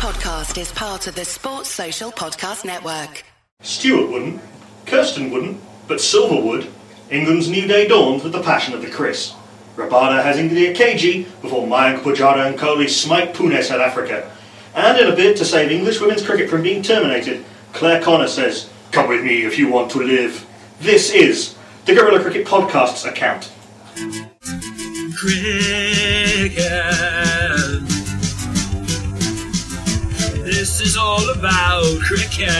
podcast is part of the Sports Social Podcast Network. Stuart wouldn't, Kirsten wouldn't, but Silver would. England's new day dawns with the passion of the Chris. Rabada has India KG before Mayank Pujara and Kohli smite Pune, South Africa. And in a bid to save English women's cricket from being terminated, Claire Connor says, Come with me if you want to live. This is the Guerilla Cricket Podcast's account. Cricket. This is all about cricket.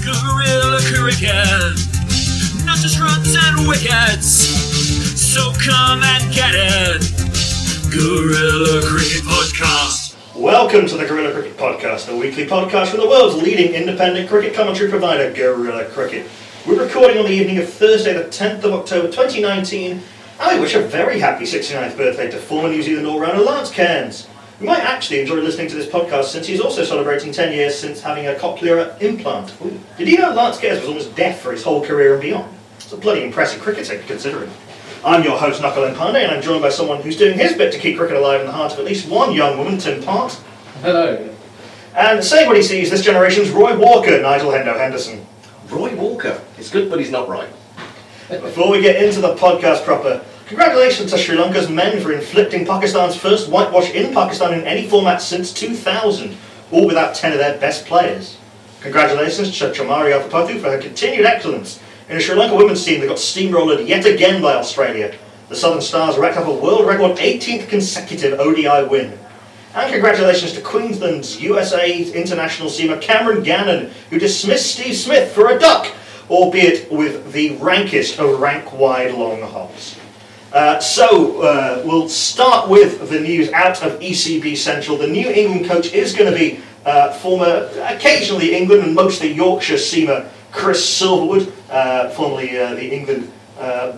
Guerilla cricket. Not just runs and wickets. So come and get it. Guerilla Cricket Podcast. Welcome to the Guerilla Cricket Podcast, a weekly podcast from the world's leading independent cricket commentary provider, Guerilla Cricket. We're recording on the evening of Thursday, the 10th of October 2019, and I wish a very happy 69th birthday to former New Zealand all-rounder Lance Cairns. We might actually enjoy listening to this podcast since he's also celebrating 10 years since having a cochlear implant. Ooh. Did you know Lance Cairns was almost deaf for his whole career and beyond? It's a bloody impressive cricketer considering. I'm your host, Nakul Pande, and I'm joined by someone who's doing his bit to keep cricket alive in the heart of at least one young woman, Tim Part. Hello. And saying what he sees, this generation's Roy Walker, Nigel Hendo Henderson. Roy Walker. It's good, but he's not right. Before we get into the podcast proper, congratulations to Sri Lanka's men for inflicting Pakistan's first whitewash in Pakistan in any format since 2000, all without 10 of their best players. Congratulations to Chamari Athapaththu for her continued excellence in a Sri Lanka women's team that got steamrolled yet again by Australia. The Southern Stars racked up a world record 18th consecutive ODI win. And congratulations to Queensland's USA international seamer Cameron Gannon, who dismissed Steve Smith for a duck, albeit with the rankest of rank-wide long holes. Uh, so uh, we'll start with the news out of ECB Central. The new England coach is going to be uh, former, occasionally England and mostly Yorkshire seamer Chris Silverwood, uh, formerly uh, the England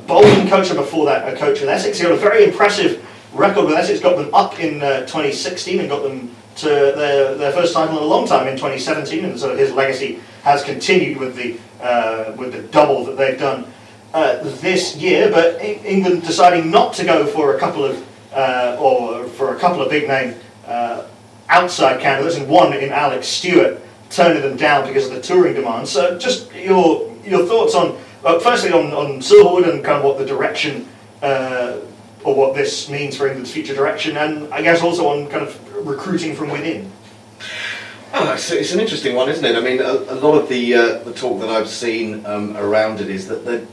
bowling coach, and before that a coach with Essex. He had a very impressive record with Essex, got them up in 2016 and got them to their, their first title in a long time in 2017, and so his legacy has continued with the with the double that they've done uh, this year, but England deciding not to go for a couple of uh, or for a couple of big name uh, outside candidates, and one in Alex Stewart, turning them down because of the touring demands. So, just your your thoughts on firstly on, on Silverwood and kind of what the direction uh, or what this means for England's future direction, and I guess also on kind of recruiting from within. Oh, it's, it's an interesting one, isn't it? I mean, a, a lot of the uh, the talk that I've seen um, around it is that the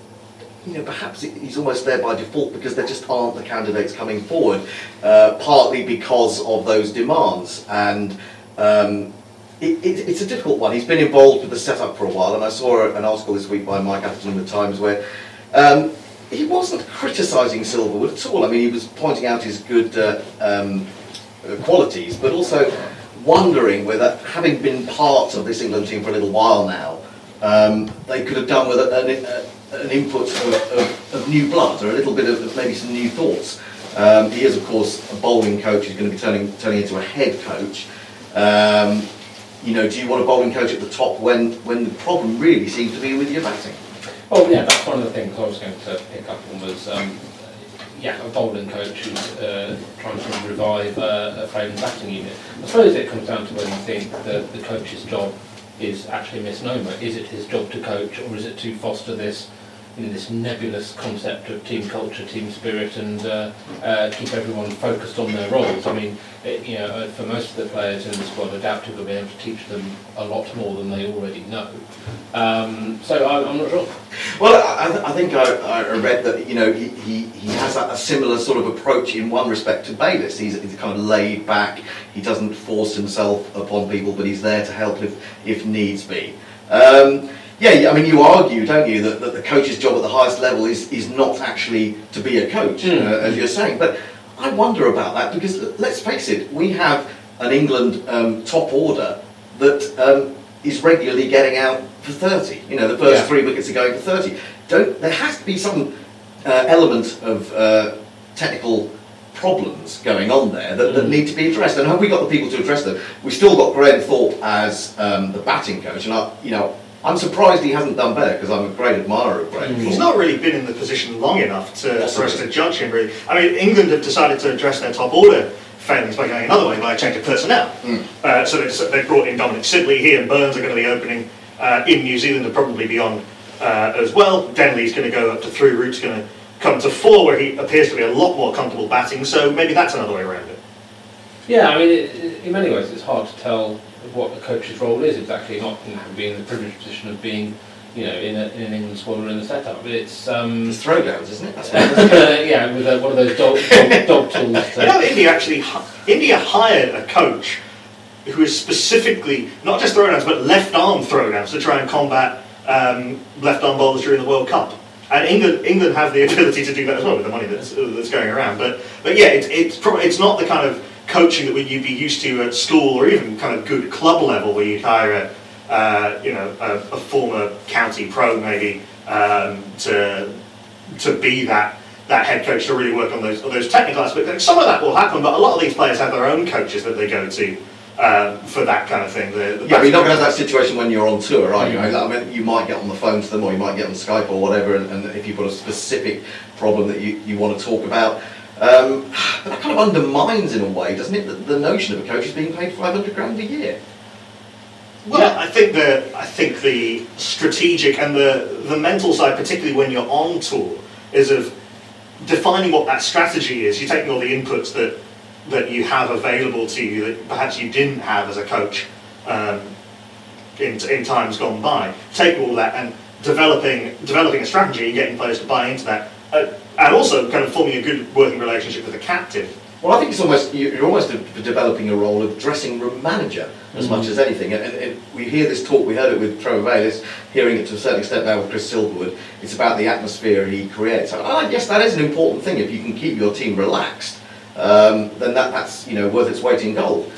you know, perhaps he's almost there by default because there just aren't the candidates coming forward, uh, partly because of those demands. And um, it, it, it's a difficult one. He's been involved with the setup for a while, and I saw an article this week by Mike Atherton in the Times where um, he wasn't criticising Silverwood at all. I mean, he was pointing out his good uh, um, qualities, but also wondering whether, having been part of this England team for a little while now, um, they could have done with a, an input of, of, of, new blood or a little bit of maybe some new thoughts. Um, he is, of course, a bowling coach. He's going to be turning turning into a head coach. Um, you know, do you want a bowling coach at the top when when the problem really seems to be with your batting? Well, yeah, that's one of the things I was going to pick up on was. Um, yeah, a bowling coach who's uh, trying to revive uh, a failing batting unit. I suppose it comes down to whether you think that the coach's job is actually a misnomer. Is it his job to coach, or is it to foster this this nebulous concept of team culture, team spirit, and uh, uh, keep everyone focused on their roles. I mean, it, you know, uh, for most of the players in the squad, Adaptive will be able to teach them a lot more than they already know. Um, so I, am not sure. Well, I, I think I, I, read that you know he, he, he has a, a, similar sort of approach in one respect to Bayliss. He's, he's kind of laid back. He doesn't force himself upon people, but he's there to help if if needs be. Um, yeah, I mean, you argue, don't you, that, that the coach's job at the highest level is, is not actually to be a coach, mm. uh, as you're saying. But I wonder about that because let's face it, we have an England um, top order that um, is regularly getting out for 30. You know, the first yeah. three wickets are going for 30. Don't there has to be some uh, element of uh, technical problems going on there that, that, hmm. need to be addressed. And have we got the people to address them? We've still got Graham Thorpe as um, the batting coach, and I, you know, I'm surprised he hasn't done better because I'm a great admirer of Graham. He's not really been in the position long enough to, for us to judge him. Really, I mean, England have decided to address their top order failings by going another way by a change of personnel. Uh, so they've, they brought in Dominic Sibley. He and Burns are going to be opening uh, in New Zealand and probably beyond uh, as well. Denley's going to go up to three. Root's going to come to four, where he appears to be a lot more comfortable batting. So maybe that's another way around it. Yeah, I mean, it, it- in many ways, it's hard to tell what the coach's role is exactly. Not you know, being in the privileged position of being, you know, in, a, in an England squad or in the setup. It's um, It's throwdowns, isn't it? It is. yeah, with uh one of those dog, dog, dog tools. You know, India actually India hired a coach who is specifically not just throwdowns but left arm throwdowns to try and combat um, left arm bowlers during the World Cup. And England England have the ability to do that as well with the money that's, that's going around. But but yeah, it's it's probably it's not the kind of coaching that you'd be used to at school or even kind of good club level where you'd hire a uh, you know a, a former county pro maybe um, to to be that that head coach to really work on those on those technical aspects. Some of that will happen, but a lot of these players have their own coaches that they go to um, for that kind of thing. The, the Yeah, but you're not going to have that situation when you're on tour, are you? I mean, you might get on the phone to them, or you might get on Skype or whatever, and, and if you've got a specific problem that you, you want to talk about. Um, but that kind of undermines, in a way, doesn't it, the, the notion of a coach is being paid 500 grand a year? Well, Yeah. I think the I think the strategic and the the mental side, particularly when you're on tour, is of defining what that strategy is. You're taking all the inputs that that you have available to you that perhaps you didn't have as a coach um, in, in times gone by. Take all that and developing developing a strategy and getting players to buy into that, uh, and also kind of forming a good working relationship with the captain. Well, I think it's almost you- you're almost developing a role of dressing room manager as much as anything. And, and, and we hear this talk. We heard it with Trevor Bayliss, hearing it to a certain extent now with Chris Silverwood. It's about the atmosphere he creates. And I guess that is an important thing. If you can keep your team relaxed, um, then that, that's you know worth its weight in gold.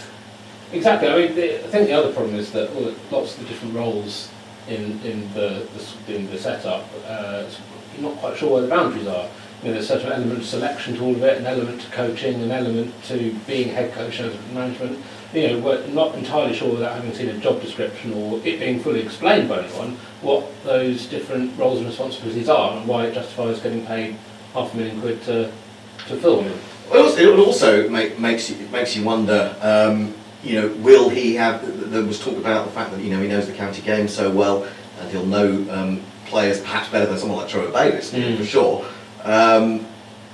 exactly. I mean, the, I think the other problem is that well, lots of the different roles in in the, the in the setup, uh, you're not quite sure where the boundaries are. You know, there's such an element of selection to all of it, an element to coaching, an element to being head coach and management. You know, we're not entirely sure without having seen a job description or it being fully explained by anyone what those different roles and responsibilities are and why it justifies getting paid half a million quid to, to. It also, it also make, makes you makes you wonder. Um, you know, will he have? There was talk about the fact that you know he knows the county game so well, and he'll know um, players perhaps better than someone like Trevor Bayliss Mm. for sure. Um,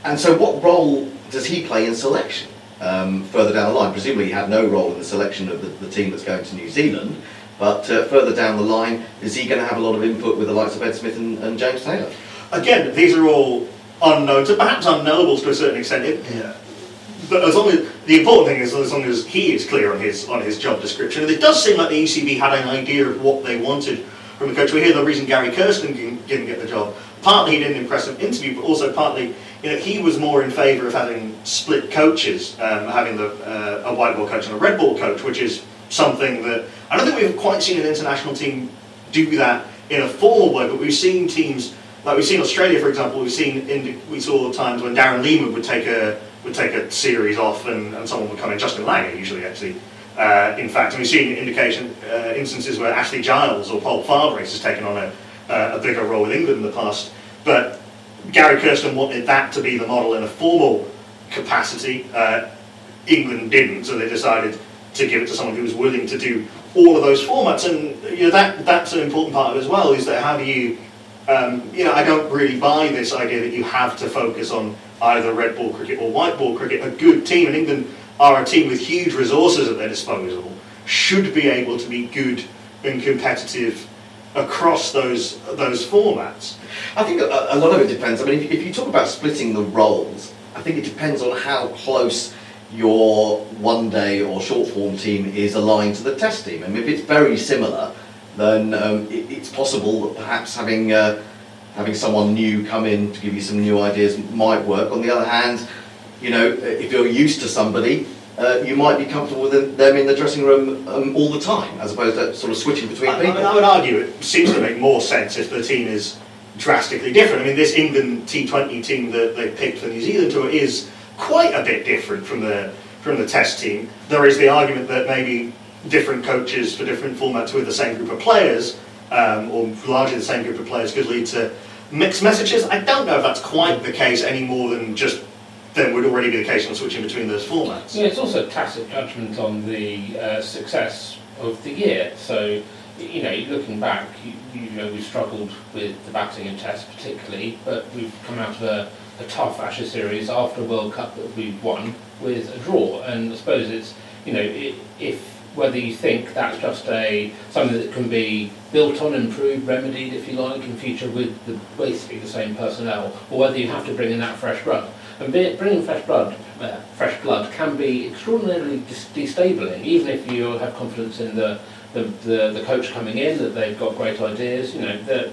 and so, what role does he play in selection um, further down the line? Presumably, he had no role in the selection of the, the team that's going to New Zealand. But uh, further down the line, is he going to have a lot of input with the likes of Ed Smith and, and James Taylor? Again, these are all unknowns, perhaps unknowables to a certain extent. It, But as long as the important thing is, as long as he is clear on his on his job description, and it does seem like the ECB had an idea of what they wanted from the coach. We hear the reason Gary Kirsten didn't get the job. Partly he didn't impress an interview, but also partly, you know, he was more in favour of having split coaches, um, having the uh, a white ball coach and a red ball coach, which is something that I don't think we've quite seen an international team do that in a formal way. But we've seen teams like we've seen Australia, for example. We've seen in, we saw times when Darren Lehmann would take a would take a series off, and, and someone would come in. Justin Langer usually actually. Uh, in fact, we've seen indication uh, instances where Ashley Giles or Paul Farbrace has taken on a, uh, a bigger role with England in the past. But Gary Kirsten wanted that to be the model in a formal capacity. Uh, England didn't, so they decided to give it to someone who was willing to do all of those formats. And you know that that's an important part of it as well. Is that how do you, um, you know, I don't really buy this idea that you have to focus on either red ball cricket or white ball cricket. A good team in England are a team with huge resources at their disposal, should be able to be good and competitive across those those formats. I think a, a lot of it depends. I mean, if, if you talk about splitting the roles, I think it depends on how close your one day or short form team is aligned to the test team. I mean, if it's very similar, then um, it, it's possible that perhaps having uh, having someone new come in to give you some new ideas might work. On the other hand, you know, if you're used to somebody, uh, you might be comfortable with them in the dressing room um, all the time, as opposed to sort of switching between I, I, people. mean, I would argue it seems to make more sense if the team is drastically different. I mean, this England T20 team that they picked for the New Zealand tour is quite a bit different from the from the Test team. There is the argument that maybe different coaches for different formats with the same group of players, um, or largely the same group of players, could lead to mixed messages. I don't know if that's quite the case any more than just then would already be the case on switching between those formats. Yeah, it's also tacit judgment on the uh, success of the year. So, you know, looking back, you, you know, we've struggled with the batting and test particularly, but we've come out of a, a tough Ashes series after a World Cup that we've won with a draw. And I suppose it's, you know, if whether you think that's just a something that can be built on, improved, remedied, if you like, in future with the, basically the same personnel, or whether you have to bring in that fresh blood. And bringing fresh blood, uh, fresh blood can be extraordinarily destabilising, even if you have confidence in the, the, the, the coach coming in that they've got great ideas. You know,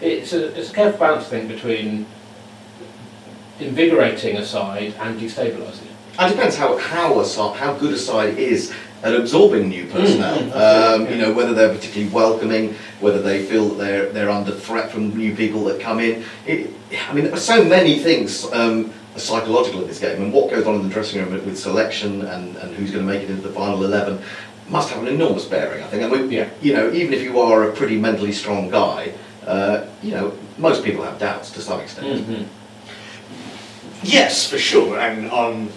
it's a it's a careful balance thing between invigorating a side and destabilising it. It depends how how a side, how good a side is at absorbing new personnel. Mm, um, you know whether they're particularly welcoming, whether they feel that they're they're under threat from new people that come in. It, I mean, there are so many things um, psychological in this game, and what goes on in the dressing room with, with selection and, and who's going to make it into the final eleven must have an enormous bearing. I think. I mean, Yeah. you know, even if you are a pretty mentally strong guy, uh, you know, most people have doubts to some extent. Mm-hmm. Yes, for sure, and on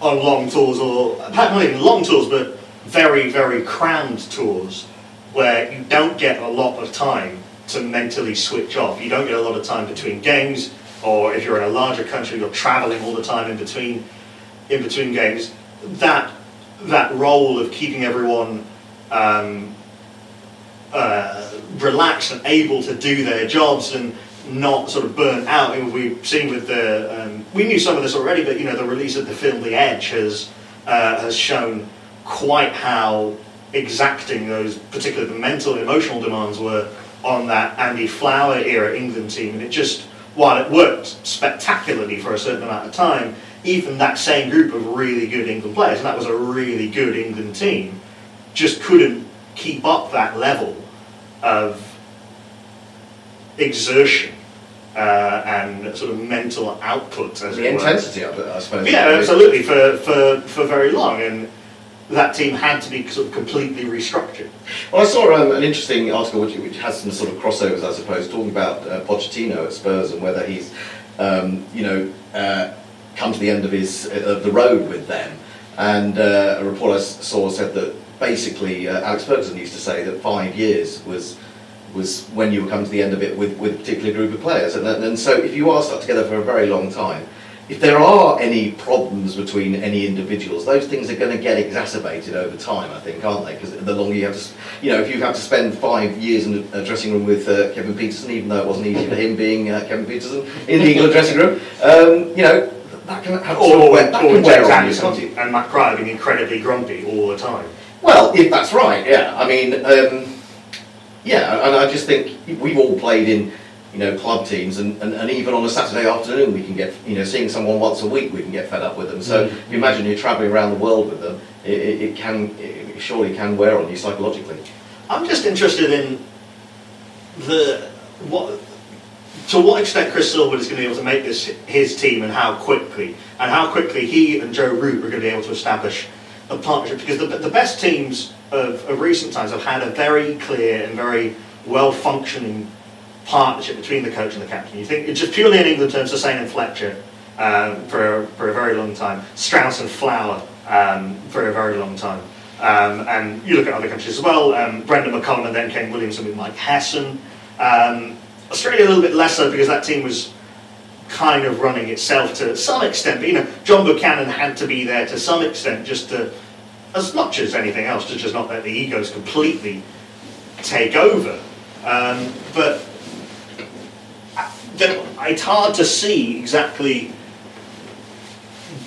on long tours or perhaps not even long tours, but very very crammed tours where you don't get a lot of time to mentally switch off. You don't get a lot of time between games, or if you're in a larger country, you're traveling all the time in between in between games. That that role of keeping everyone um, uh, relaxed and able to do their jobs and not sort of burn out. And we've seen with the, um, we knew some of this already, but you know, the release of the film The Edge has uh, has shown quite how exacting those, particularly the mental and emotional demands were on that Andy Flower era England team. And it just, while it worked spectacularly for a certain amount of time, even that same group of really good England players, and that was a really good England team, just couldn't keep up that level of exertion uh, and sort of mental output, as The it were. intensity of it, I suppose. Yeah, absolutely, for, for, for very long, and that team had to be sort of completely restructured. Well, I saw um, an interesting article which, which has some sort of crossovers, I suppose, talking about uh, Pochettino at Spurs and whether he's, um, you know, uh, come to the end of his of the road with them. And uh, a report I saw said that basically uh, Alex Ferguson used to say that five years was was when you were coming to the end of it with, with a particular group of players. And, and so if you are stuck together for a very long time, if there are any problems between any individuals, those things are going to get exacerbated over time, I think, aren't they? Because the longer you have to, you know, if you have to spend five years in a dressing room with uh, Kevin Pietersen, even though it wasn't easy for him being uh, Kevin Pietersen in the England dressing room, um, you know, that can have sort of Or, wear, that or can wear James on you, can't you? and Matt Prior being incredibly grumpy all the time. Well, if that's right, yeah. I mean, um, yeah, and I just think we've all played in, you know, club teams, and, and, and even on a Saturday afternoon, we can get, you know, seeing someone once a week, we can get fed up with them. So Mm. if you imagine you're travelling around the world with them, it, it, it can, it surely can wear on you psychologically. I'm just interested in the what to what extent Chris Silverwood is going to be able to make this his team and how quickly and how quickly he and Joe Root are going to be able to establish a partnership because the, the best teams of, of recent times have had a very clear and very well functioning partnership between the coach and the captain. You think it's just purely in England terms, Hussain and Fletcher um, for for a very long time, Strauss and Flower um, for a very long time. Um, and you look at other countries as well. Um, Brendon McCullum and then Kane Williamson with Mike Hesson. Um, Australia a little bit less so because that team was kind of running itself to some extent. But you know, John Buchanan had to be there to some extent, just to, as much as anything else, to just not let the egos completely take over. Um, but it's hard to see exactly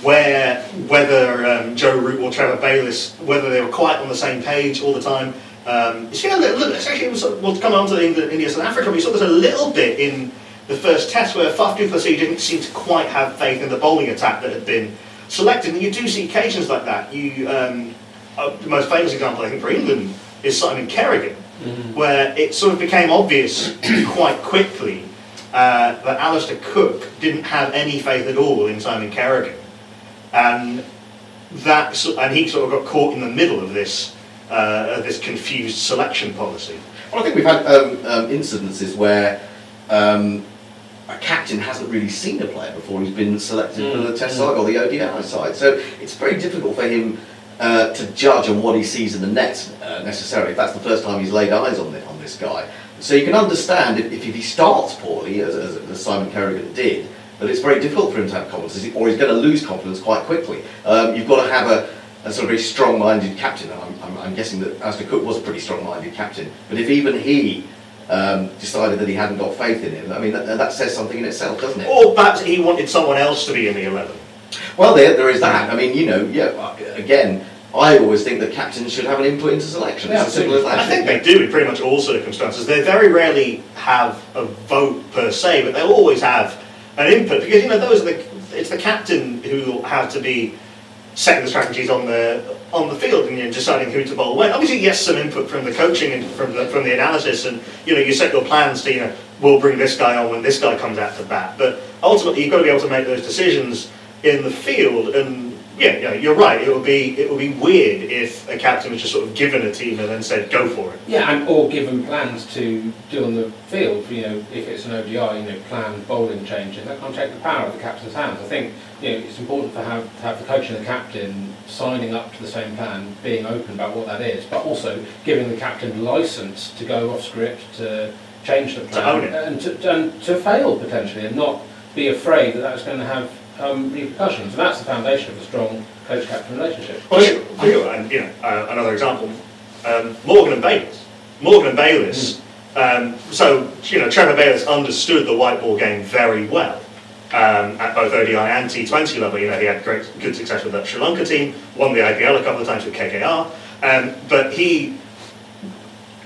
where whether um, Joe Root or Trevor Bayliss whether they were quite on the same page all the time. Um, you see a little, little especially it was, we'll come on to the England, India, South Africa. We saw there's a little bit in the first test where Faf du Plessis didn't seem to quite have faith in the bowling attack that had been selected, and you do see occasions like that. You um, uh, the most famous example I think for England is Simon Kerrigan, where it sort of became obvious quite quickly uh, that Alastair Cook didn't have any faith at all in Simon Kerrigan and that and he sort of got caught in the middle of this uh, of this confused selection policy. Well, I think we've had um, um, incidences where um, a captain hasn't really seen a player before he's been selected for Mm, the Test mm. side or the ODI side. So it's very difficult for him uh, to judge on what he sees in the nets uh, necessarily. If that's the first time he's laid eyes on, the, on this guy, so you can understand if, if he starts poorly, as, as, as Simon Kerrigan did, that it's very difficult for him to have confidence, or he's going to lose confidence quite quickly. Um, you've got to have a, a sort of very strong-minded captain, and I'm, I'm, I'm guessing that Astor Cook was a pretty strong-minded captain. But if even he um, decided that he hadn't got faith in him, I mean, that, that says something in itself, doesn't it? Or perhaps he wanted someone else to be in the 11. Well, there, there is that. I mean, you know, yeah. Again, I always think that captains should have an input into selection. Yeah, it's as simple as that. I think they do in pretty much all circumstances. They very rarely have a vote per se, but they'll always have an input because you know those are the it's the captain who will have to be setting the strategies on the on the field and you know, deciding who to bowl when. Obviously, yes, some input from the coaching and from the from the analysis, and you know you set your plans to you know we'll bring this guy on when this guy comes out to bat. But ultimately, you've got to be able to make those decisions in the field and. Yeah, yeah, you're right. It would be it would be weird if a captain was just sort of given a team and then said go for it. Yeah, and or given plans to do on the field. You know, if it's an ODI, you know, planned bowling changes. That can't take the power of the captain's hands. I think you know it's important to have to have the coach and the captain signing up to the same plan, being open about what that is, but also giving the captain license to go off script to change the plan own it. and to and to fail potentially, and not be afraid that that's going to have um, repercussions. And that's the foundation of a strong coach-captain relationship. Well, you, you, and you know, uh, another example, um, Morgan and Bayliss. Morgan and Bayliss. Um, so you know, Trevor Bayliss understood the white ball game very well um, at both ODI and T20 level. You know, he had great, good success with that Sri Lanka team, won the IPL a couple of times with KKR, um, but he.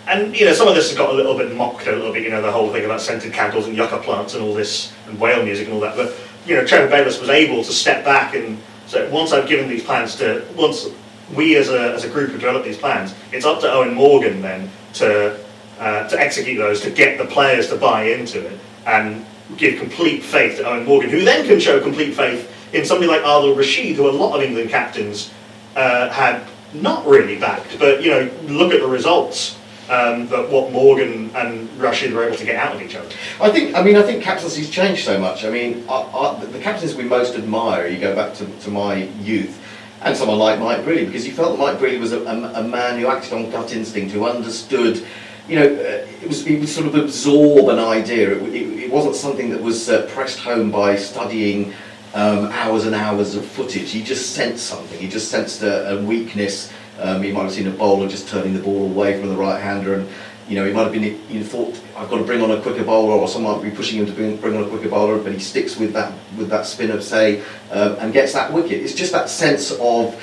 And you know, some of this has got a little bit mocked a little bit. You know, the whole thing about scented candles and yucca plants and all this, and whale music and all that. But you know, Trevor Bayliss was able to step back and so once I've given these plans to once we as a, as a group have developed these plans, it's up to Eoin Morgan then to uh, to execute those, to get the players to buy into it, and give complete faith to Eoin Morgan, who then can show complete faith in somebody like Adil Rashid, who a lot of England captains uh, had not really backed. But you know, look at the results um, that what Morgan and Rashid were able to get out of each other. I think. I mean, I think captaincy's changed so much. I mean, the captains we most admire. You go back to, to my youth, and someone like Mike Brearley, because you felt that Mike Brearley was a, a, a man who acted on gut instinct, who understood. You know, uh, it was he would sort of absorb an idea. It, it, it wasn't something that was uh, pressed home by studying um, hours and hours of footage. He just sensed something. He just sensed a, a weakness. Um, he might have seen a bowler just turning the ball away from the right hander, and you know he might have been. You thought I've got to bring on a quicker bowler, or someone might be pushing him to bring, bring on a quicker bowler, but he sticks with that with that spinner, say, um, and gets that wicket. It's just that sense of.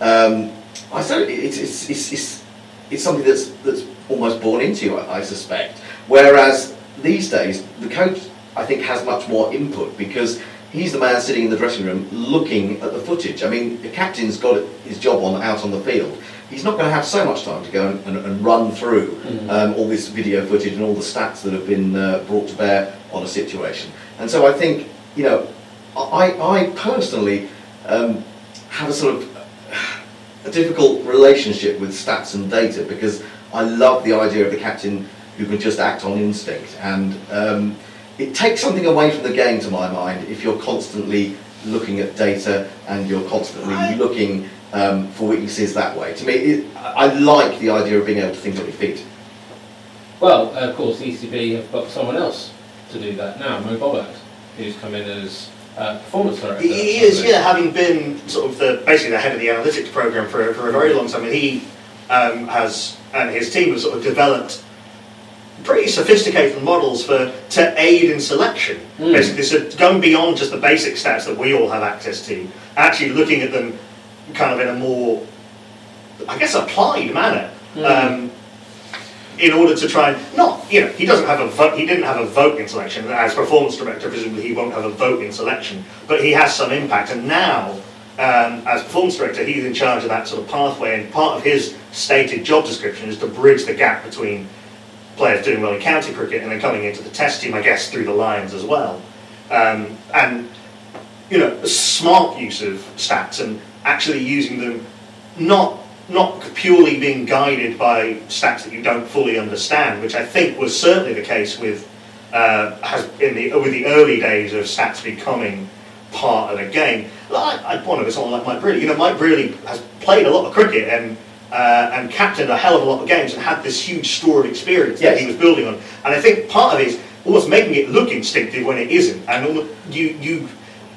Um, I don't. It's it's, it's it's it's something that's that's almost born into you, I, I suspect. Whereas these days, the coach I think has much more input because he's the man sitting in the dressing room looking at the footage. I mean, the captain's got his job on out on the field. He's not going to have so much time to go and, and, and run through um, all this video footage and all the stats that have been uh, brought to bear on a situation. And so I think, you know, I, I personally um, have a sort of a difficult relationship with stats and data because I love the idea of the captain who can just act on instinct. And um, it takes something away from the game, to my mind, if you're constantly looking at data and you're constantly I- looking um, for weaknesses that way. To me, it, I I like the idea of being able to think on your feet. Well, uh, of course, the ECB have got someone else to do that now, Mo Bobat, who's come in as uh, performance director. He, he is, yeah, having been sort of the basically the head of the analytics program for, for a very long time, and he um, has and his team have sort of developed pretty sophisticated models for to aid in selection. Mm. Basically, so going beyond just the basic stats that we all have access to, actually looking at them kind of in a more, I guess, applied manner. Mm. Um, in order to try and not, you know, he doesn't have a vote. He didn't have a vote in selection as performance director. Presumably, he won't have a vote in selection, but he has some impact. And now, um, as performance director, he's in charge of that sort of pathway. And part of his stated job description is to bridge the gap between players doing well in county cricket and then coming into the Test team, I guess, through the Lions as well. Um, and you know, smart use of stats and actually using them not not purely being guided by stats that you don't fully understand, which I think was certainly the case with uh, has in the with the early days of stats becoming part of the game. Like, I want to be someone like Mike Brearley. You know, Mike Brearley has played a lot of cricket and uh, and captained a hell of a lot of games and had this huge store of experience that he was building on. And I think part of it is almost making it look instinctive when it isn't. And you you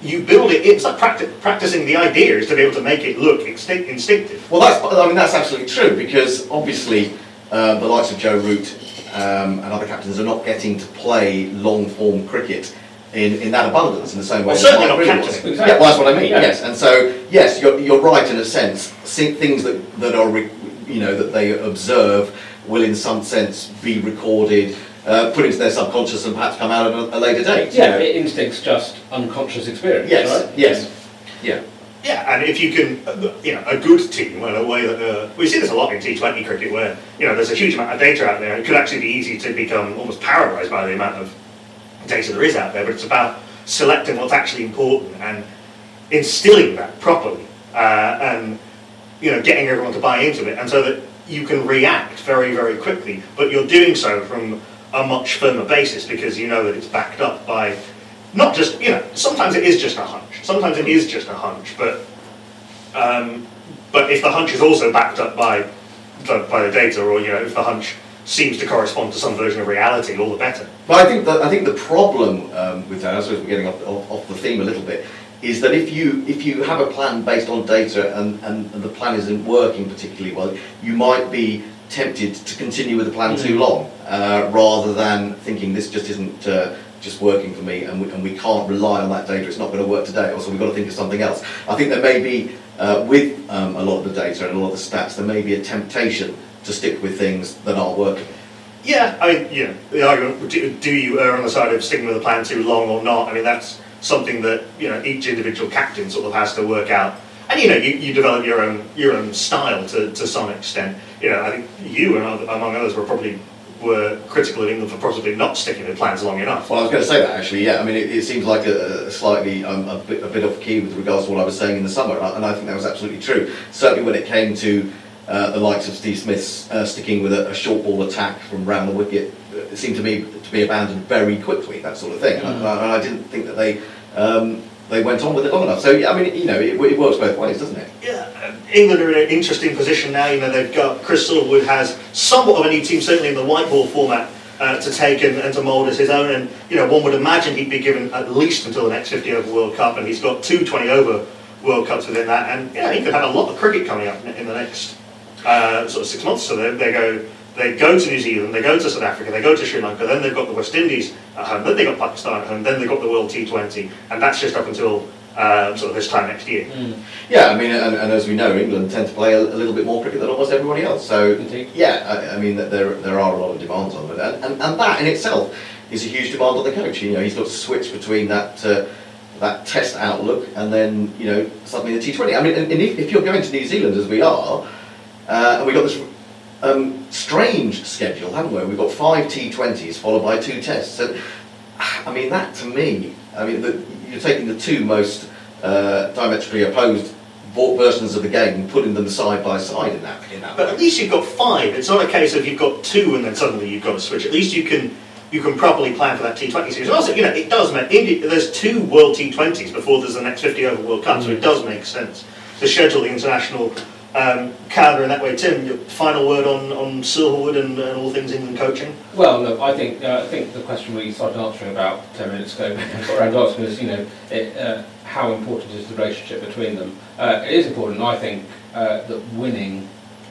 you build it. It's like practi- practicing the idea is to be able to make it look instinct- instinctive. Well, that's I mean that's absolutely true because obviously uh, the likes of Joe Root um, and other captains are not getting to play long form cricket in, in that abundance in the same way. Well, certainly not Brearley was. Exactly. Yeah, well, that's what I mean. Yeah. Yes, and so yes, you're, you're right in a sense. See- Things that that are re, you know that they observe will in some sense be recorded. Uh, put into their subconscious and perhaps come out at a, a later date. you Yeah, know. it instinct's just unconscious experience, yes, right? yes, yeah. Yeah, and if you can, uh, you know, a good team, well, a way that uh, we see this a lot in T20 cricket, where you know there's a huge amount of data out there. It could actually be easy to become almost paralysed by the amount of data there is out there. But it's about selecting what's actually important and instilling that properly, uh, and you know, getting everyone to buy into it, and so that you can react very, very quickly. But you're doing so from a much firmer basis because you know that it's backed up by not just you know. Sometimes it is just a hunch. Sometimes it is just a hunch, but um, but if the hunch is also backed up by the, by the data, or you know, if the hunch seems to correspond to some version of reality, all the better. But I think that I think the problem um, with that, I suppose we're getting off, off, off the theme a little bit, is that if you if you have a plan based on data and, and, and the plan isn't working particularly well, you might be tempted to continue with the plan too long, uh, rather than thinking this just isn't uh, just working for me, and we, and we can't rely on that data. It's not going to work today, or so we've got to think of something else. I think there may be uh, with um, a lot of the data and a lot of the stats, there may be a temptation to stick with things that aren't working. Yeah, I mean, you know, the argument: do, do you err on the side of sticking with the plan too long or not? I mean, that's something that you know each individual captain sort of has to work out. And you know, you, you develop your own your own style to, to some extent. You know, I think you and other, among others were probably were critical of England for possibly not sticking with plans long enough. Well, I was going to say that actually. Yeah, I mean, it, it seems like a, a slightly um, a, bit, a bit off key with regards to what I was saying in the summer, and I, and I think that was absolutely true. Certainly, when it came to uh, the likes of Steve Smith's uh, sticking with a, a short ball attack from round the wicket, uh, it seemed to me to be abandoned very quickly. That sort of thing, and, I, and I didn't think that they um, they went on with it long enough. So, yeah, I mean, you know, it, it works both ways, doesn't it? Yeah, uh, England are in an interesting position now. You know, they've got Chris Silverwood has somewhat of a new team, certainly in the white ball format, uh, to take and, and to mould as his own. And you know, one would imagine he'd be given at least until the next 50 over World Cup, and he's got two 20 over World Cups within that. And yeah, he could have a lot of cricket coming up in the next uh, sort of six months. So they, they go. They go to New Zealand, they go to South Africa, they go to Sri Lanka, then they've got the West Indies at home, then they've got Pakistan at home, then they've got the World T20, and that's just up until uh, sort of this time next year. Yeah, I mean, and, and as we know, England tend to play a, a little bit more cricket than almost everybody else. So, Indeed. yeah, I, I mean, that there there are a lot of demands on it, and, and, and that in itself is a huge demand on the coach. You know, he's got to switch between that uh, that Test outlook and then you know suddenly the T20. I mean, and, and if, if you're going to New Zealand as we are, uh, and we got this. Um, strange schedule, haven't we? We've got five T20s followed by two tests. And I mean, that to me, I mean, the, you're taking the two most uh, diametrically opposed versions of the game and putting them side by side in that. In that But at least you've got five. It's not a case of you've got two and then suddenly you've got to switch. At least you can you can properly plan for that T20 series. And also, you know, it does make India, there's two World T20s before there's the next 50 over World Cup, so it does make sense to schedule the international um, in that way. Tim, your final word on, on Silverwood and, and all things England coaching? Well, look, I think uh, I think the question we started answering about ten minutes ago, around asking was, you know, it, uh, how important is the relationship between them? Uh, it is important. I think uh, that winning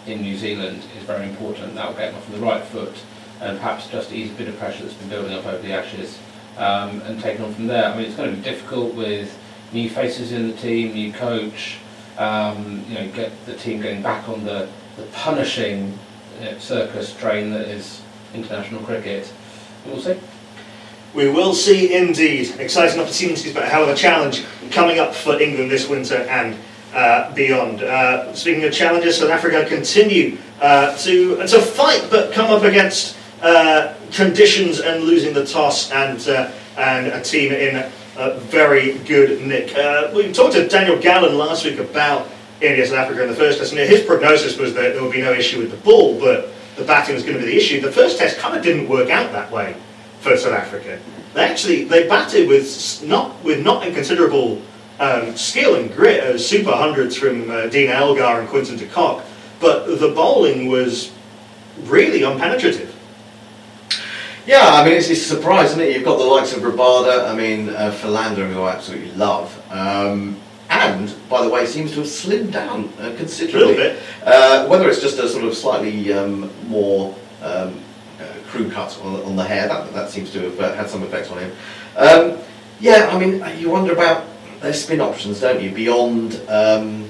in New Zealand is very important. That will get them off on the right foot, and perhaps just ease a bit of pressure that's been building up over the Ashes, um, and take on from there. I mean, it's going to be difficult with new faces in the team, new coach. Um, you know, get the team getting back on the, the punishing uh, circus train that is international cricket. We'll see. We will see indeed. Exciting opportunities, but a hell of a challenge coming up for England this winter and uh, beyond. Uh, speaking of challenges, South Africa continue uh, to to fight, but come up against uh, conditions and losing the toss, and uh, and a team in a very good nick. Uh, we talked to Daniel Gallan last week about India South Africa in the first test, and his prognosis was that there would be no issue with the ball, but the batting was going to be the issue. The first test kind of didn't work out that way for South Africa. They actually they batted with not with not inconsiderable um, skill and grit as super hundreds from uh, Dean Elgar and Quinton de Kock, but the bowling was really unpenetrative. Yeah, I mean, it's, it's a surprise, isn't it? You've got the likes of Rabada, I mean, uh, Philander, who I absolutely love. Um, and, by the way, seems to have slimmed down uh, considerably. A little bit. Uh, whether it's just a sort of slightly um, more um, uh, crew cut on, on the hair, that, that seems to have uh, had some effect on him. Um, yeah, I mean, you wonder about their spin options, don't you? Beyond um,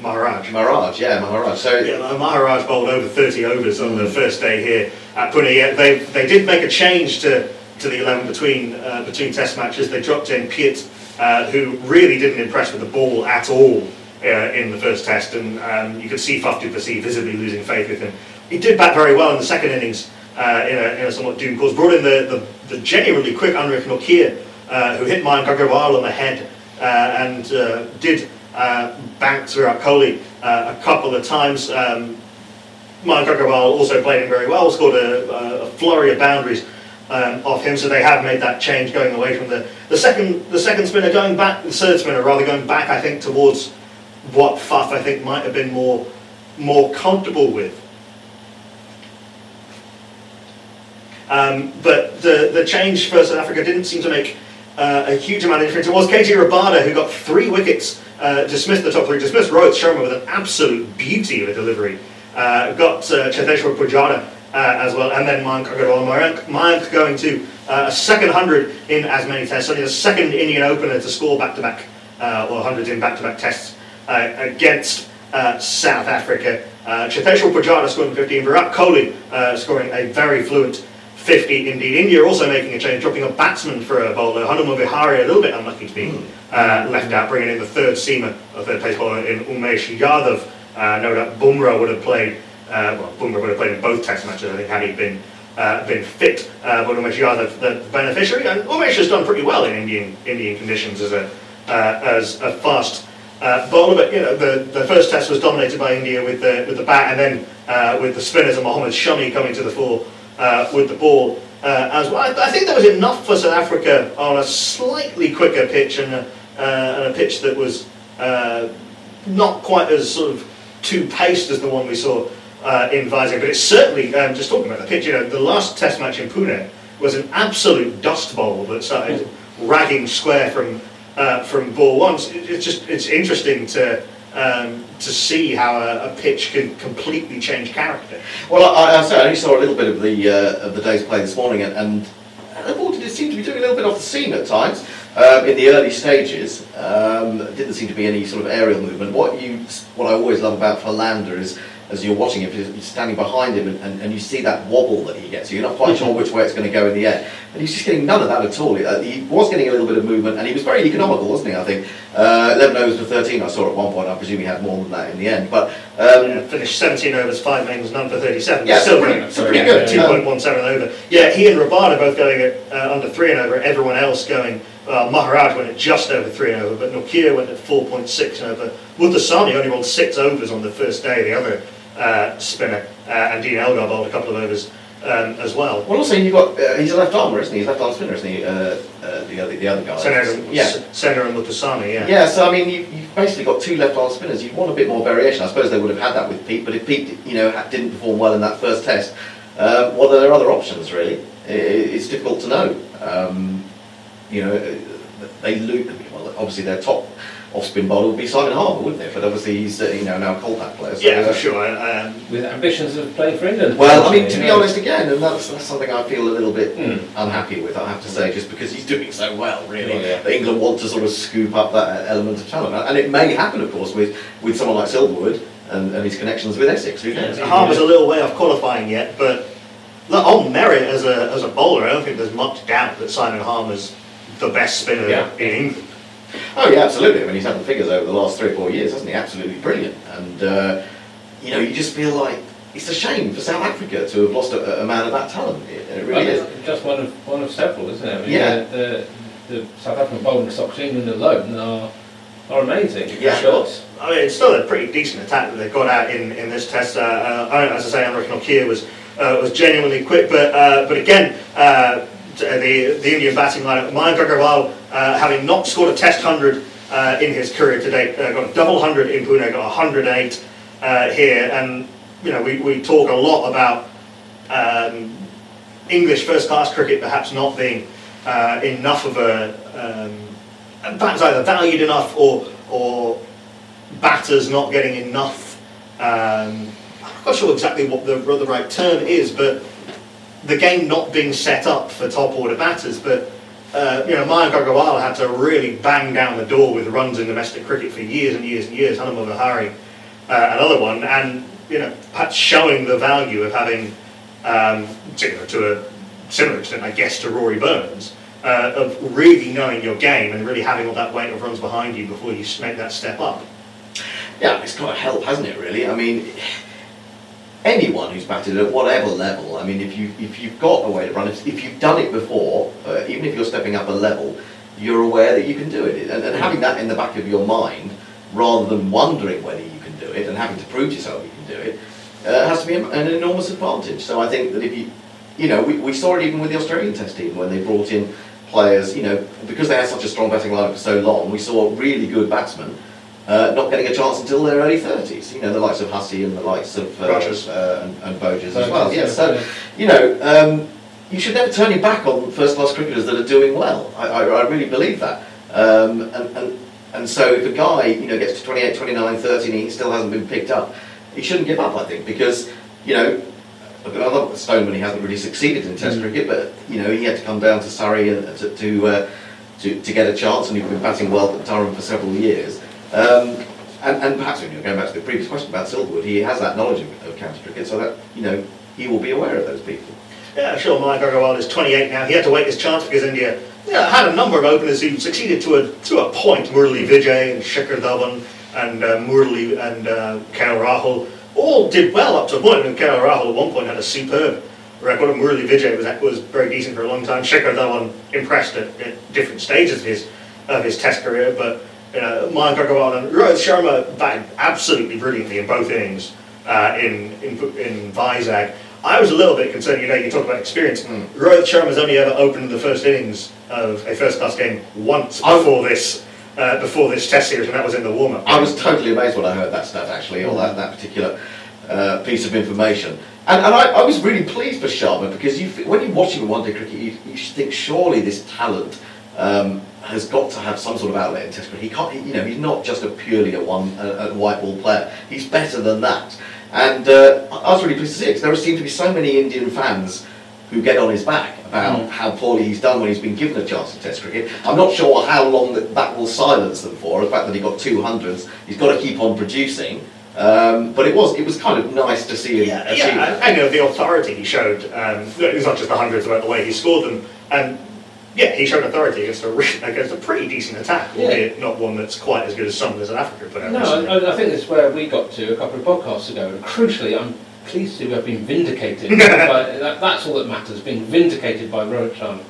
Maharaj. Maharaj, yeah, Maharaj. So, Yeah, Maharaj bowled over 30 overs on the first day here at Pune. They, they did make a change to, to the 11 between uh, between test matches. They dropped in Piedt, uh, who really didn't impress with the ball at all uh, in the first test, and um, you could see Faf du Plessis visibly losing faith with him. He did bat very well in the second innings uh, in, a, in a somewhat doomed course. Brought in the, the, the genuinely quick Anrich Nortje, uh, who hit Mayank Agarwal on the head uh, and uh, did uh, bank Virat Kohli uh, a couple of times. Um, Mike Agarwal also played him very well, scored a, a flurry of boundaries um, off him, so they have made that change going away from the, the second the second spinner going back, the third spinner rather going back, I think, towards what Faf I think might have been more more comfortable with. Um, but the, the change for South Africa didn't seem to make uh, a huge amount of difference. It was KT Rabada who got three wickets, uh, dismissed the top three, dismissed Rohit Sharma with an absolute beauty of a delivery. Uh, got uh, Cheteshwar Pujara uh, as well, and then Mayank Agarwal. Mayank, Mayank going to uh, a second hundred in as many tests, only the second Indian opener to score back-to-back uh, or hundreds in back-to-back tests uh, against South Africa. Uh, Cheteshwar Pujara scoring 15, Virat Kohli scoring a very fluent 50 indeed. India also making a change, dropping a batsman for a bowler. Hanuman Vihari a little bit unlucky to be uh, left out, bringing in the third seamer, a third place bowler in Umesh Yadav. Uh, no doubt Bumrah would have played, uh, well, Bumrah would have played in both test matches, I think, had he been uh, been fit. Uh, but Umesh Yadav, the beneficiary, and Umesh has done pretty well in Indian Indian conditions as a uh, as a fast uh, bowler. But you know, the, the first test was dominated by India with the with the bat, and then with the spinners and Mohammad Shami coming to the fore with the ball as well. I, I think there was enough for South Africa on a slightly quicker pitch and uh, and a pitch that was uh, not quite as sort of too paced as the one we saw uh, in Vizag. But it's certainly, um, just talking about the pitch, you know, the last test match in Pune was an absolute dust bowl that started ragging square from uh, from ball one. It's just it's interesting to um, to see how a, a pitch can completely change character. Well, I, I, I only saw a little bit of the uh, of the day's play this morning, and, and the ball did seem to be doing a little bit off the seam at times um, in the early stages. Um, didn't seem to be any sort of aerial movement. What you, what I always love about Philander is. As you're watching him, you're standing behind him and, and, and you see that wobble that he gets. You're not quite sure which way it's going to go in the air. And he's just getting none of that at all. Uh, he was getting a little bit of movement and he was very economical, wasn't he? I think. Uh, 11 overs for 13, I saw at one point. I presume he had more than that in the end. But um, Uh, finished 17 overs, 5 innings, none for 37. Yeah, Still so pretty- running. pretty good. 2.17 over. Yeah, he and Rabada both going at uh, under 3 and over, everyone else going, uh, Maharaj went at just over 3 and over, but Nortje went at 4.6 and over. Muthusamy only rolled 6 overs on the first day, the other uh, spinner, uh, and Dean Elgar bowled a couple of overs um, as well. Well, also you've got uh, he's a left armer, isn't he? He's a left arm spinner, isn't he? Uh, uh, the other the other guy. Senna, yeah. Senna and Muthusamy, yeah. Yeah, so I mean, you, you've basically got two left arm spinners. You want a bit more variation. I suppose they would have had that with Piedt, but if Piedt, you know, didn't perform well in that first test, um, what are their other options really? I- i it's difficult to know. Um, you know, uh, they lose. Well, obviously their top off spin bowler would be Simon Harmer, wouldn't they? But obviously he's uh, you know now a Kolpak player. So, Yeah, uh, for sure. Um, with ambitions of playing for England. Well, I mean, to be know. honest, again, and that's, that's something I feel a little bit Hmm. unhappy with, I have to say, just because he's doing so well, really. Yeah. That England want to sort of scoop up that element of talent. And it may happen, of course, with, with someone like Silverwood and, and his connections with Essex. Who knows? Harmer's a little way off qualifying yet, but look, on merit as a, as a bowler, I don't think there's much doubt that Simon Harmer's the best spinner Yeah. in England. Oh, yeah, absolutely. I mean, he's had the figures over the last three or four years, hasn't he? Absolutely brilliant. And, uh, you know, you just feel like it's a shame for South Africa to have lost a, a man of that talent. It, it really Well, is. just one of one of several, isn't it? I mean, Yeah. The, the, the South African bowling stocks England alone are are amazing. Yeah. Sure. I mean, it's still a pretty decent attack that they've got out in, in this test. Uh, uh, as I say, Anrich Nortje was uh, was genuinely quick, but uh, but again, uh, the, the Indian batting lineup. Mayank Agarwal, uh, having not scored a Test hundred uh, in his career to date, uh, got a double hundred in Pune, got 108 uh, here, and you know we, we talk a lot about um, English first class cricket perhaps not being uh, enough of a um, perhaps either valued enough or or batters not getting enough. Um, I'm not sure exactly what the, the right term is, but the game not being set up for top order batters. But uh, you know, Mayank Agarwal had to really bang down the door with runs in domestic cricket for years and years and years. Vihari, uh, another one, and you know, perhaps showing the value of having, um, you know, to a similar extent, I guess, to Rory Burns, uh, of really knowing your game and really having all that weight of runs behind you before you make that step up. Yeah, it's got to help, hasn't it? Really. I mean, anyone who's batted at whatever level. I mean, if you if you've got a way to run it, if you've done it before, uh, even if you're stepping up a level, you're aware that you can do it, and, and having that in the back of your mind, rather than wondering whether you can do it and having to prove to yourself you can do it, uh, has to be an enormous advantage. So I think that if you, you know, we, we saw it even with the Australian Test team when they brought in players, you know, because they had such a strong batting lineup for so long, we saw really good batsmen uh, not getting a chance until their early 30s. You know, the likes of Hussey and the likes of uh, uh, and, and Voges as well. Yeah, so, you know, um, you should never turn your back on first class cricketers that are doing well. I, I, I really believe that. Um, and, and, and so if a guy, you know, gets to 28, 29, 30 and he still hasn't been picked up, he shouldn't give up, I think, because, you know, I love Stoneman, he hasn't really succeeded in Test Mm. cricket, but, you know, he had to come down to Surrey and to, to, uh, to, to get a chance, and he's been batting well at Durham for several years. Um, and, and perhaps, you know, going back to the previous question about Silverwood, he has that knowledge of, of county cricket, so that, you know, he will be aware of those people. Yeah, sure. Mayank Agarwal is 28 now. He had to wait his chance because India yeah, had a number of openers who succeeded to a to a point. Murali Vijay and Shikhar Dhawan and uh, Murali and uh, Rahul all did well up to a point. And KL Rahul at one point had a superb record. And Murali Vijay was was very decent for a long time. Shikhar Dhawan impressed at, at different stages of his of his Test career, but you know, Mayank Agarwal and Rohit Sharma batted absolutely brilliantly in both innings uh, in in in Vizag. I was a little bit concerned, you know, you talk about experience. Mm. Rohit Sharma's only ever opened the first innings of a first class game once before this uh, before this test series, and that was in the warm up. I was totally amazed when I heard that stat actually, or that, that particular uh, piece of information. And, and I, I was really pleased for Sharma because you, when you watch him in one day cricket, you, you think surely this talent um, has got to have some sort of outlet in Test cricket. He can't, he- you know, he's not just a purely a one a, a white ball player. He's better than that. And uh, I I was really pleased to see it because there seem to be so many Indian fans who get on his back about Mm. how poorly he's done when he's been given a chance in Test cricket. I'm not sure how long that, that will silence them for. The fact that he got two hundreds, he's got to keep on producing. Um, but it was it was kind of nice to see him Yeah, achieve yeah, and, and you know, the authority he showed, um, it's not just the hundreds about the way he scored them, and yeah, he showed authority against a, re- against a pretty decent attack, Yeah. albeit not one that's quite as good as some that South Africa put out No, recently. I, I think that's where we got to a couple of podcasts ago. And crucially, I'm pleased to have been vindicated. but that, that's all that matters, being vindicated by Sharma.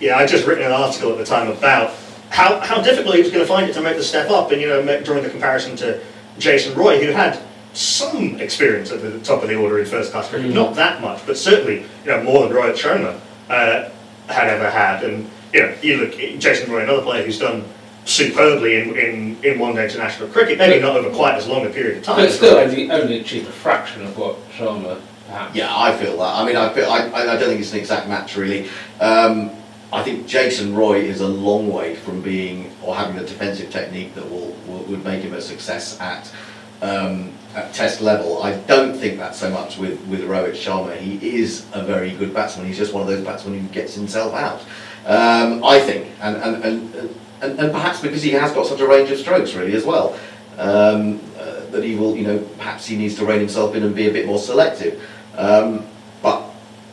Yeah, I'd just written an article at the time about how, how difficult he was going to find it to make the step up, and you know, make- drawing the comparison to Jason Roy, who had some experience at the top of the order in first class cricket, Mm. not that much, but certainly you know more than Rohit Sharma uh, had ever had. And you know, you look Jason Roy, another player who's done superbly in, in, in one day international cricket, maybe not over quite as long a period of time. But as still, Roy. only, only achieved a fraction of what Sharma perhaps. Yeah, I feel that. I mean, I feel I, I I don't think it's an exact match really. Um, I think Jason Roy is a long way from being or having the defensive technique that will, will would make him a success at um, at Test level. I don't think that so much with with Rohit Sharma. He is a very good batsman. He's just one of those batsmen who gets himself out. Um, I think, and and, and and and perhaps because he has got such a range of strokes really as well. Um, uh, that he will, you know, perhaps he needs to rein himself in and be a bit more selective. Um, but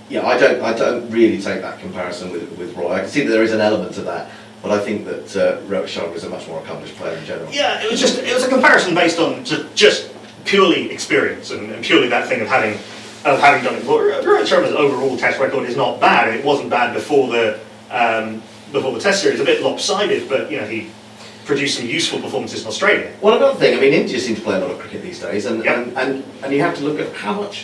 yeah, I don't, I don't really take that comparison with, with Roy. I can see that there is an element to that, but I think that uh, Rohit Sharma is a much more accomplished player in general. Yeah, it was just it was a comparison based on just purely experience and, and purely that thing of having of having done it. Well, Rohit Sharma's overall Test record is not bad, and it wasn't bad before the um, before the Test series. A bit lopsided, but you know he produced some useful performances in Australia. Well, another thing, I mean, India seem to play a lot of cricket these days, and, Yeah. and, and, and you have to look at how much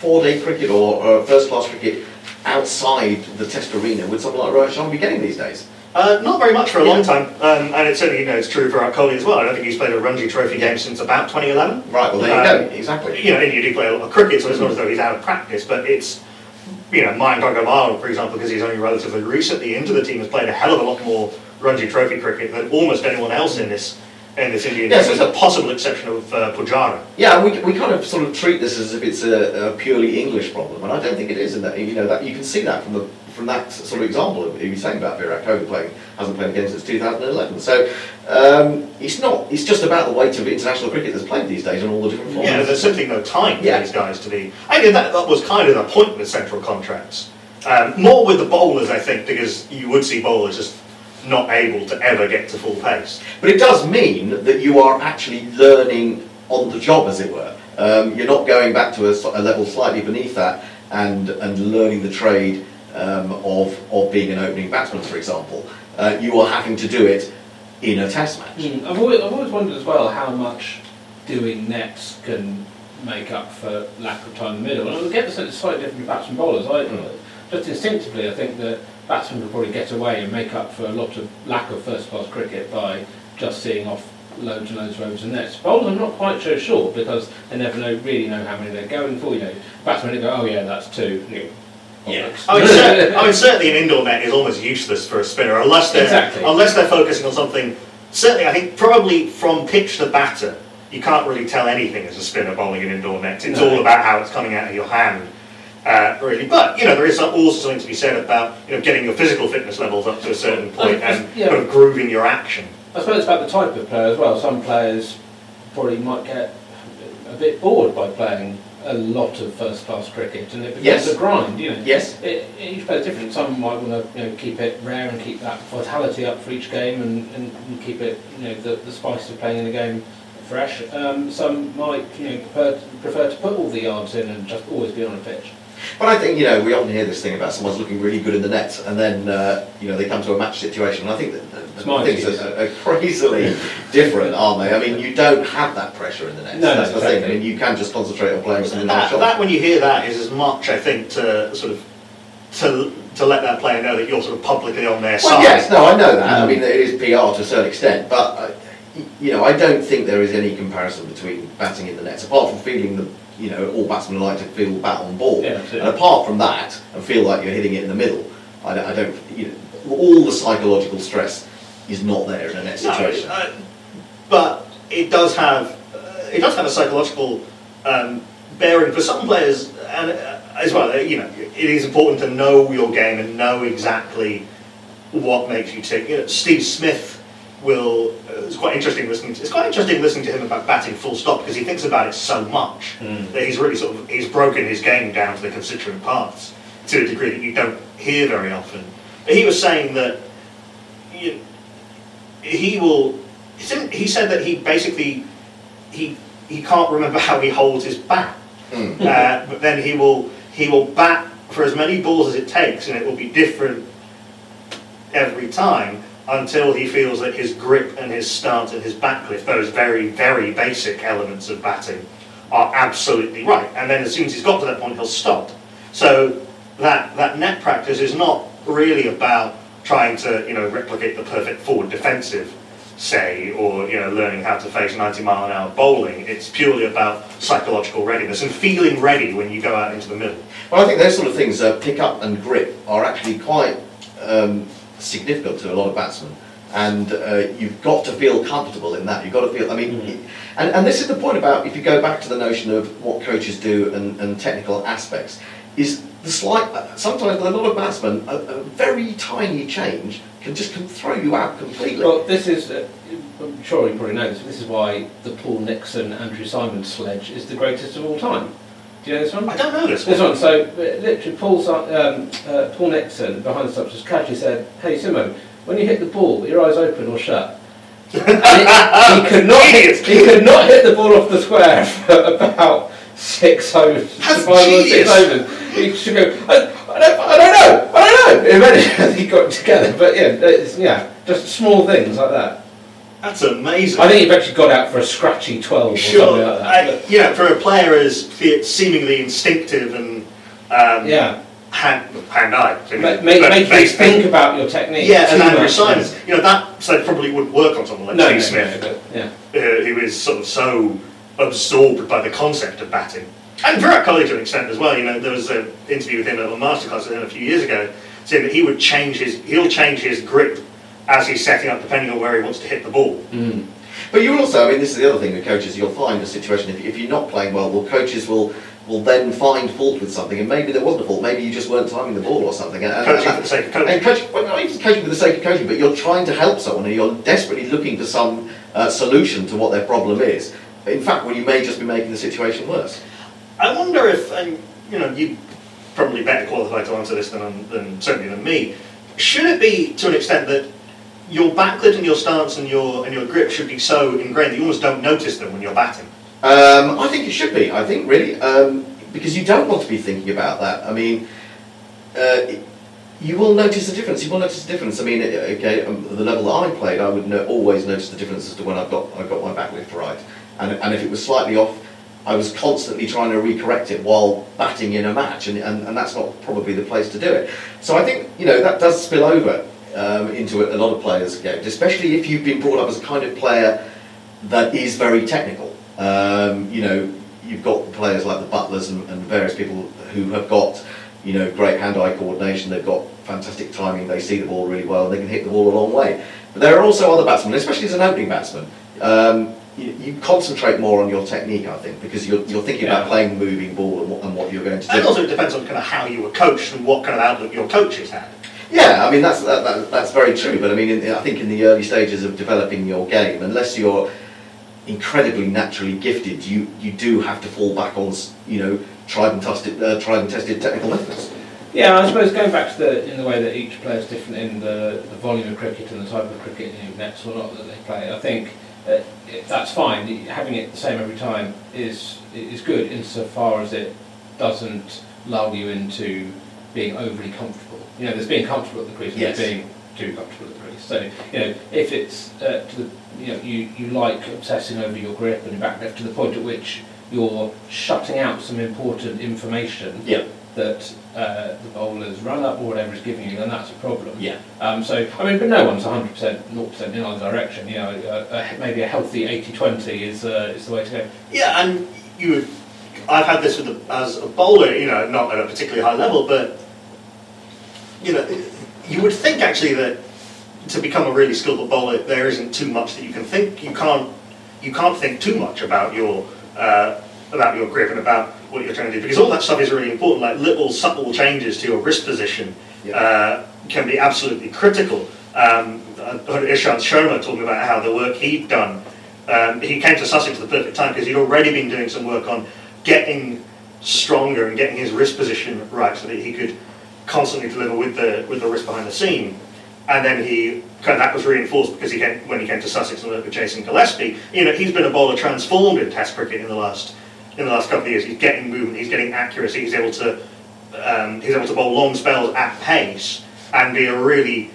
four-day cricket or, or first-class cricket outside the test arena would someone like Roshan be getting these days? Uh, not very much for a Yeah. long time, um, and it's certainly you know it's true for Kohli as well. I don't think he's played a Ranji Trophy game since about 2011. Right, well, there you Um, go, exactly. You know, and you do play a lot of cricket, so it's not as though he's out of practice, but it's you know, Mayank Agarwal, for example, because he's only relatively recently into the team, has played a hell of a lot more Ranji Trophy cricket than almost anyone else in this in this Indian Yes, team, with it's- the possible exception of uh, Pujara. Yeah, we, we kind of sort of treat this as if it's a, a purely English problem, and I don't think it is. In that you know that you can see that from the from that sort of example of he was saying about Virat Kohli playing hasn't played again since 2011. So um, it's not. It's just about the weight of international cricket that's played these days on all the different formats. Yeah, there's simply no time for Yeah. these guys to be. I mean, that, that was kind of the point with central contracts. Um, more with the bowlers, I think, because you would see bowlers just not able to ever get to full pace. But it does mean that you are actually learning on the job, as it were. Um, you're not going back to a level slightly beneath that and, and learning the trade um, of, of being an opening batsman, for example. Uh, you are having to do it in a test match. Mm, I've, always, I've always wondered as well how much doing nets can make up for lack of time in the middle. And I get the sense it's slightly different to batsmen bowlers. I, Mm. Just instinctively, I think that batsmen will probably get away and make up for a lot of lack of first class cricket by just seeing off loads and loads of overs and nets. Bowlers, I'm not quite so sure because they never know really know how many they're going for. You know, batsmen go, oh yeah, that's two. You know, bollocks. I mean, cer- I mean, certainly an indoor net is almost useless for a spinner unless they're Exactly. unless they're focusing on something. Certainly, I think probably from pitch to batter, you can't really tell anything as a spinner bowling an indoor net. It's No. all about how it's coming out of your hand. Uh, really, but you know there is also something to be said about you know getting your physical fitness levels up to a certain point and yeah. kind of grooving your action. I suppose it's about the type of player as well. Some players probably might get a bit bored by playing a lot of first class cricket and it becomes Yes. a grind, you know. Yes. It, each player's different. Some might want to you know, keep it rare and keep that vitality up for each game and, and, and keep it, you know, the, the spice of playing in the game fresh. Um, some might you know, prefer, prefer to put all the yards in and just always be on a pitch. But I think, you know, we often hear this thing about someone's looking really good in the net and then, uh, you know, they come to a match situation. And I think that the, It's the my things are, are crazily different, aren't they? I mean, you don't have that pressure in the nets. No, That's the thing. I mean, you can just concentrate on playing something That, nice that when you hear that is as much I think to sort of to to let that player know that you're sort of publicly on their side. Well, side. yes, no, I know that. I mean, it is PR to a certain extent, but uh, you know, I don't think there is any comparison between batting in the nets, apart from feeling the, you know, all batsmen like to feel bat on ball, Yeah, and apart from that, and feel like you're hitting it in the middle. I don't, I don't you know, all the psychological stress is not there in a net No, situation. uh, but it does have uh, it does have a psychological um, bearing for some players, and uh, as well. uh, You know, it is important to know your game and know exactly what makes you tick. You know, Steve Smith will. Uh, it's quite interesting listening. To, it's quite interesting listening to him about batting full stop because he thinks about it so much that he's really sort of he's broken his game down to the constituent parts to a degree that you don't hear very often. But he was saying that. You, he will. he said- that he basically he he can't remember how he holds his bat, Mm. uh, but then he will he will bat for as many balls as it takes, and it will be different every time until he feels that his grip and his stance and his backlift, those very very basic elements of batting, are absolutely right. And then as soon as he's got to that point, he'll stop. So that that net practice is not really about trying to you know replicate the perfect forward defensive say or you know learning how to face 90 mile an hour bowling it's purely about psychological readiness and feeling ready when you go out into the middle Well, I think those sort of things, uh, pick up and grip, are actually quite um, significant to a lot of batsmen. And uh, you've got to feel comfortable in that. You've got to feel, I mean, Mhm. and, and this is the point about if you go back to the notion of what coaches do and, and technical aspects, is the slight, sometimes a lot of batsmen, a, a very tiny change can just can throw you out completely. Well, this is, uh, I'm sure you probably know this, this is why the Paul Nixon Andrew Symonds sledge is the greatest of all time. Do you know this one? i don't know this one. This one so uh, literally Paul, um, uh, Paul Nixon behind the subs just casually said, hey Simo, when you hit the ball, your eyes open or shut? He, he could not hit, he could not hit the ball off the square for about six overs. That's five or six genius. overs. He should go, I, I, don't, I don't know, I don't know. Eventually he got it together, but yeah, it's, yeah, just small things like that. that's amazing I think he eventually got out for a scratchy 12 or sure something like that. I, you know for a player as seemingly instinctive and um, yeah. hand, hand-eye. I mean, Make, make, you think about your technique. Yeah, and Andrew. Symonds. You know, that so probably wouldn't work on someone like No, Steve no, Smith, no, but, yeah. uh, who is sort of so absorbed by the concept of batting. And Virat Kohli to an extent as well. You know, there was an interview with him at a masterclass with him a few years ago, saying that he would change his, he'll change his grip as he's setting up, depending on where he wants to hit the ball. But you also, I mean, this is the other thing with coaches. You'll find a situation if, if you're not playing well, well, coaches will will then find fault with something, and maybe there wasn't a fault. Maybe you just weren't timing the ball or something. And, and- Coaching for the sake of coaching. And coach, well, not even coaching for the sake of coaching, but you're trying to help someone, and you're desperately looking for some uh, solution to what their problem is. In fact, when you may just be making the situation worse. I wonder if, and you know, you probably better qualified to answer this than, than certainly than me. Should it be to an extent that your backlift and your stance and your and your grip should be so ingrained that you almost don't notice them when you're batting? Um, I think it should be. I think really um, because you don't want to be thinking about that. I mean, uh, it- you will notice a difference. You will notice a difference. I mean, okay, um, the level that I played, I would no, always notice the difference as to when I've got I got my backlift right, and and if it was slightly off. I was constantly trying to recorrect it while batting in a match, and, and, and that's not probably the place to do it. So I think you know that does spill over um, into a, a lot of players' games, especially if you've been brought up as a kind of player that is very technical. Um, you know, you've got players like the Buttlers and, and various people who have got, you know, great hand-eye coordination. They've got fantastic timing. They see the ball really well. They can hit the ball a long way. But there are also other batsmen, especially as an opening batsman. Um, you, you concentrate more on your technique, I think, because you're, you're thinking about playing the moving ball and what, and what you're going to do. And also it depends on kind of how you were coached and what kind of outlook your coaches had. Yeah, I mean that's that, that, that's very true. But I mean, in, I think in the early stages of developing your game, unless you're incredibly naturally gifted, you you do have to fall back on you know tried and tested uh, tried and tested technical methods. Yeah, I suppose going back to the in the way that each player is different in the, the volume of cricket and the type of cricket, you know, nets or not that they play. I think uh, it, that's fine. Having it the same every time is is good insofar as it doesn't lull you into being overly comfortable. You know, there's being comfortable at the crease and Yes. there's being too comfortable at the crease. So you know, if it's uh, to the you know you, you like obsessing over your grip and your backlift to the point at which you're shutting out some important information Yeah. that uh, the bowler's run up or whatever is giving you, then that's a problem. Yeah. Um, so, I mean, but no one's 100%, 0% in either direction. You know, uh, uh, maybe a healthy 80-20 is, uh, is the way to go. Yeah, and you would, I've had this with a, as a bowler, you know, not at a particularly high level, but you know, you would think actually that to become a really skillful bowler, there isn't too much that you can think. You can't, you can't think too much about your uh, about your grip and about what you're trying to do because all that stuff is really important. Like little subtle changes to your wrist position Yeah. uh, can be absolutely critical. Um, I heard Ishant Sharma talking about how the work he'd done. Um, he came to Sussex at the perfect time because he'd already been doing some work on getting stronger and getting his wrist position right so that he could constantly deliver with the with the wrist behind the seam. And then he kind of that was reinforced because he came when he came to Sussex and worked with Jason Gillespie. You know, he's been a bowler transformed in Test cricket in the last in the last couple of years. He's getting movement, he's getting accuracy, he's able to um, he's able to bowl long spells at pace and be a really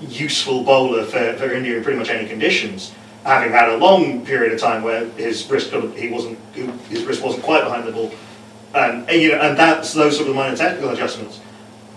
useful bowler for, for India in pretty much any conditions. Having had a long period of time where his wrist he wasn't his wrist wasn't quite behind the ball, and, and you know and that's those sort of minor technical adjustments.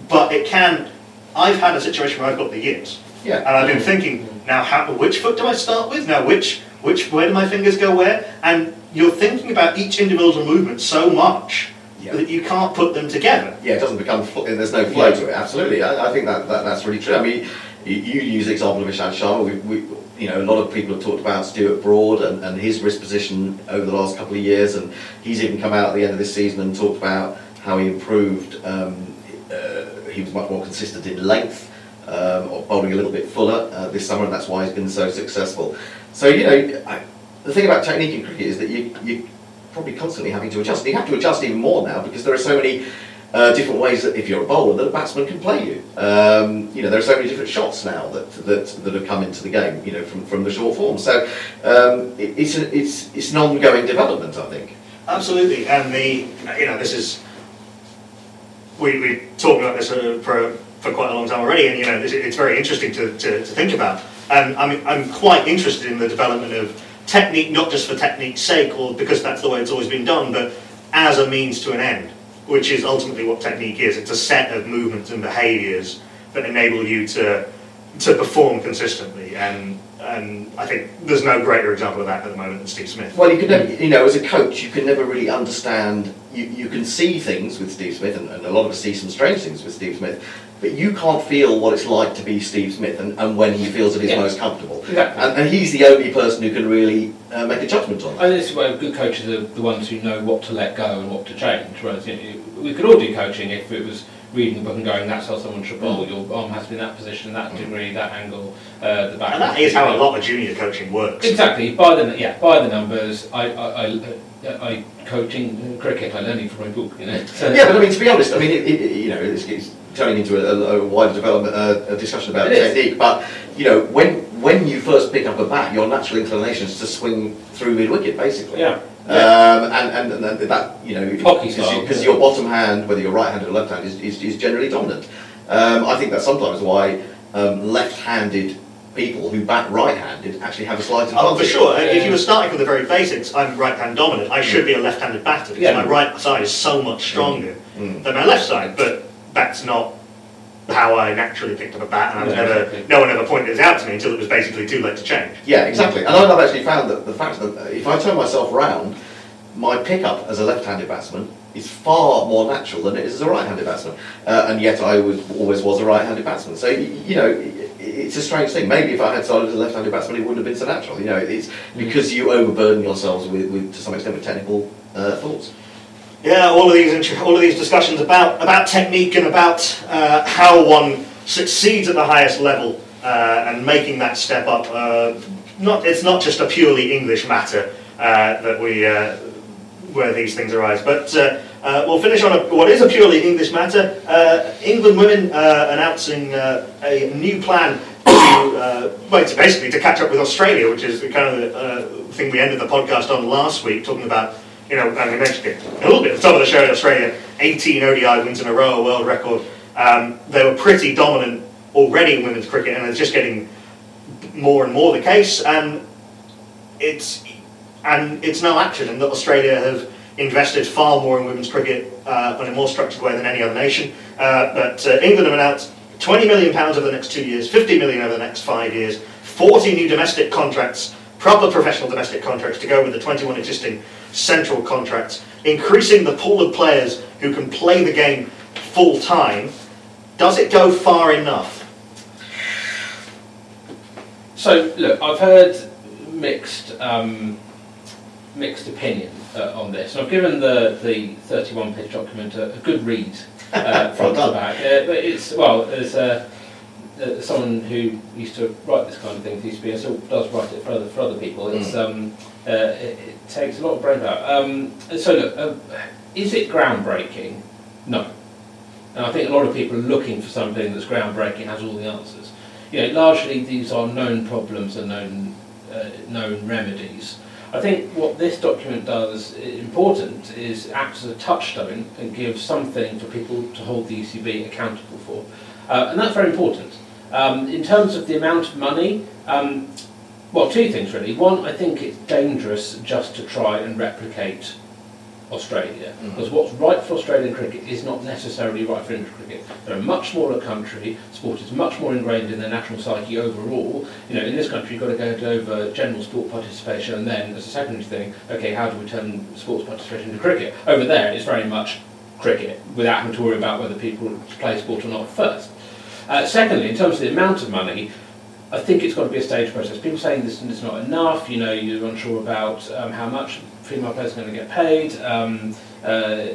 But it can. I've had a situation where I've got the yips, Yeah. and I've been thinking now how, which foot do I start with? Now which which where do my fingers go where? And you're thinking about each individual movement so much Yeah. that you can't put them together. Yeah, it doesn't become. Fl- there's no flow Yeah. to it. Absolutely, I, I think that, that that's really true. I mean, you, you use the example of Ishant Sharma. We, we, you know, a lot of people have talked about Stuart Broad and, and his wrist position over the last couple of years, and he's even come out at the end of this season and talked about how he improved. Um, uh, he was much more consistent in length, um, or bowling a little bit fuller uh, this summer, and that's why he's been so successful. So you know, I, the thing about technique in cricket is that you you probably constantly having to adjust. You have to adjust even more now because there are so many uh, different ways that if you're a bowler that a batsman can play you. Um, you know, there are so many different shots now that, that that have come into the game. You know, from, from the short form. So um, it, it's it's it's an ongoing development, I think. Absolutely, and the you know this is we we talked about this uh, for for quite a long time already, and you know it's, it's very interesting to, to, to think about. And I'm I'm quite interested in the development of technique, not just for technique's sake or because that's the way it's always been done, but as a means to an end. which is ultimately what technique is. It's a set of movements and behaviours that enable you to to perform consistently. And and I think there's no greater example of that at the moment than Steve Smith. Well, you can never, you know, as a coach, you can never really understand. You, you can see things with Steve Smith, and, and a lot of us see some strange things with Steve Smith, but you can't feel what it's like to be Steve Smith and, and when he feels at his Yeah. most comfortable. Exactly. And, and he's the only person who can really uh, make a judgment on that. And this is where good coaches are the ones who know what to let go and what to change. Whereas you know, we could all do coaching if it was reading the book and going, that's how someone should bowl. Your arm has to be in that position, that degree, that angle, uh, the back. And that is how a lot of junior coaching works. Exactly. By the yeah, by the numbers. I I, I, I coaching cricket. I learned it from my book. You know. So, Yeah, but I mean, to be honest, I mean, it, it, you know, it's, it's turning into a, a wider development, uh, a discussion about It is. technique. But you know, when when you first pick up a bat, your natural inclination is to swing through mid wicket, basically. Yeah. Um, and, and, and that, you know, Hockey style. because your bottom hand, whether you're right-handed or left-handed, is, is, is generally dominant. Um, I think that's sometimes why um, left-handed people who bat right-handed actually have a slight advantage. Oh, for sure. Yeah. If you were starting from the very basics, I'm right-hand dominant. I should be a left-handed batter because Yeah. my right side is so much stronger Mm. than my left side. But that's not how I naturally picked up a bat, and I was No, never, exactly. no one ever pointed this out to me until it was basically too late to change. Yeah, exactly. And I've actually found that the fact that if I turn myself round, my pickup as a left-handed batsman is far more natural than it is as a right-handed batsman. Uh, and yet I was, always was a right-handed batsman. So, you know, it's a strange thing. Maybe if I had started as a left-handed batsman, it wouldn't have been so natural. You know, it's because you overburden yourselves with, with to some extent, with technical uh, thoughts. Yeah, all of these all of these discussions about about technique and about uh, how one succeeds at the highest level uh, and making that step up. Uh, not it's not just a purely English matter uh, that we uh, where these things arise, but. Uh, we'll finish on a, what is a purely English matter. England women announcing a new plan to, well, to basically to catch up with Australia, which is the kind of the thing we ended the podcast on last week, talking about you know, and we mentioned it a little bit at the top of the show in Australia, 18 ODI wins in a row, a world record. Um, they were pretty dominant already in women's cricket, and it's just getting more and more the case. And it's and it's no accident that Australia have invested far more in women's cricket uh, in a more structured way than any other nation. Uh, but uh, England have announced 20 million pounds over the next two years, 50 million over the next five years, 40 new domestic contracts, proper professional domestic contracts to go with the 21 existing central contracts, increasing the pool of players who can play the game full time. Does it go far enough? So look, I've heard mixed um, mixed opinion uh, on this. And I've given the the 31 page document a, a good read uh, front Well to back. Uh, but it's well, there's uh, uh, someone who used to write this kind of thing for ECB and still does write it for other for other people. It's um, uh, it, it takes a lot of brain power. Um, so look, uh, is it groundbreaking? No. And I think a lot of people are looking for something that's groundbreaking, has all the answers. You know, largely these are known problems and known uh, known remedies. I think what this document does, important, is acts as a touchstone and gives something for people to hold the ECB accountable for, uh, and that's very important. Um, in terms of the amount of money, um, well, two things really. One, I think it's dangerous just to try and replicate Australia, because what's right for Australian cricket is not necessarily right for English cricket. They're a much smaller country, sport is much more ingrained in their national psyche overall. You know, in this country you've got to go over general sport participation and then, as a secondary thing, okay, how do we turn sports participation into cricket? Over there it's very much cricket, without having to worry about whether people play sport or not first. Uh, secondly, in terms of the amount of money, I think it's got to be a stage process. People saying this is not enough, you know, you're unsure about um, how much female players are going to get paid. Um, uh,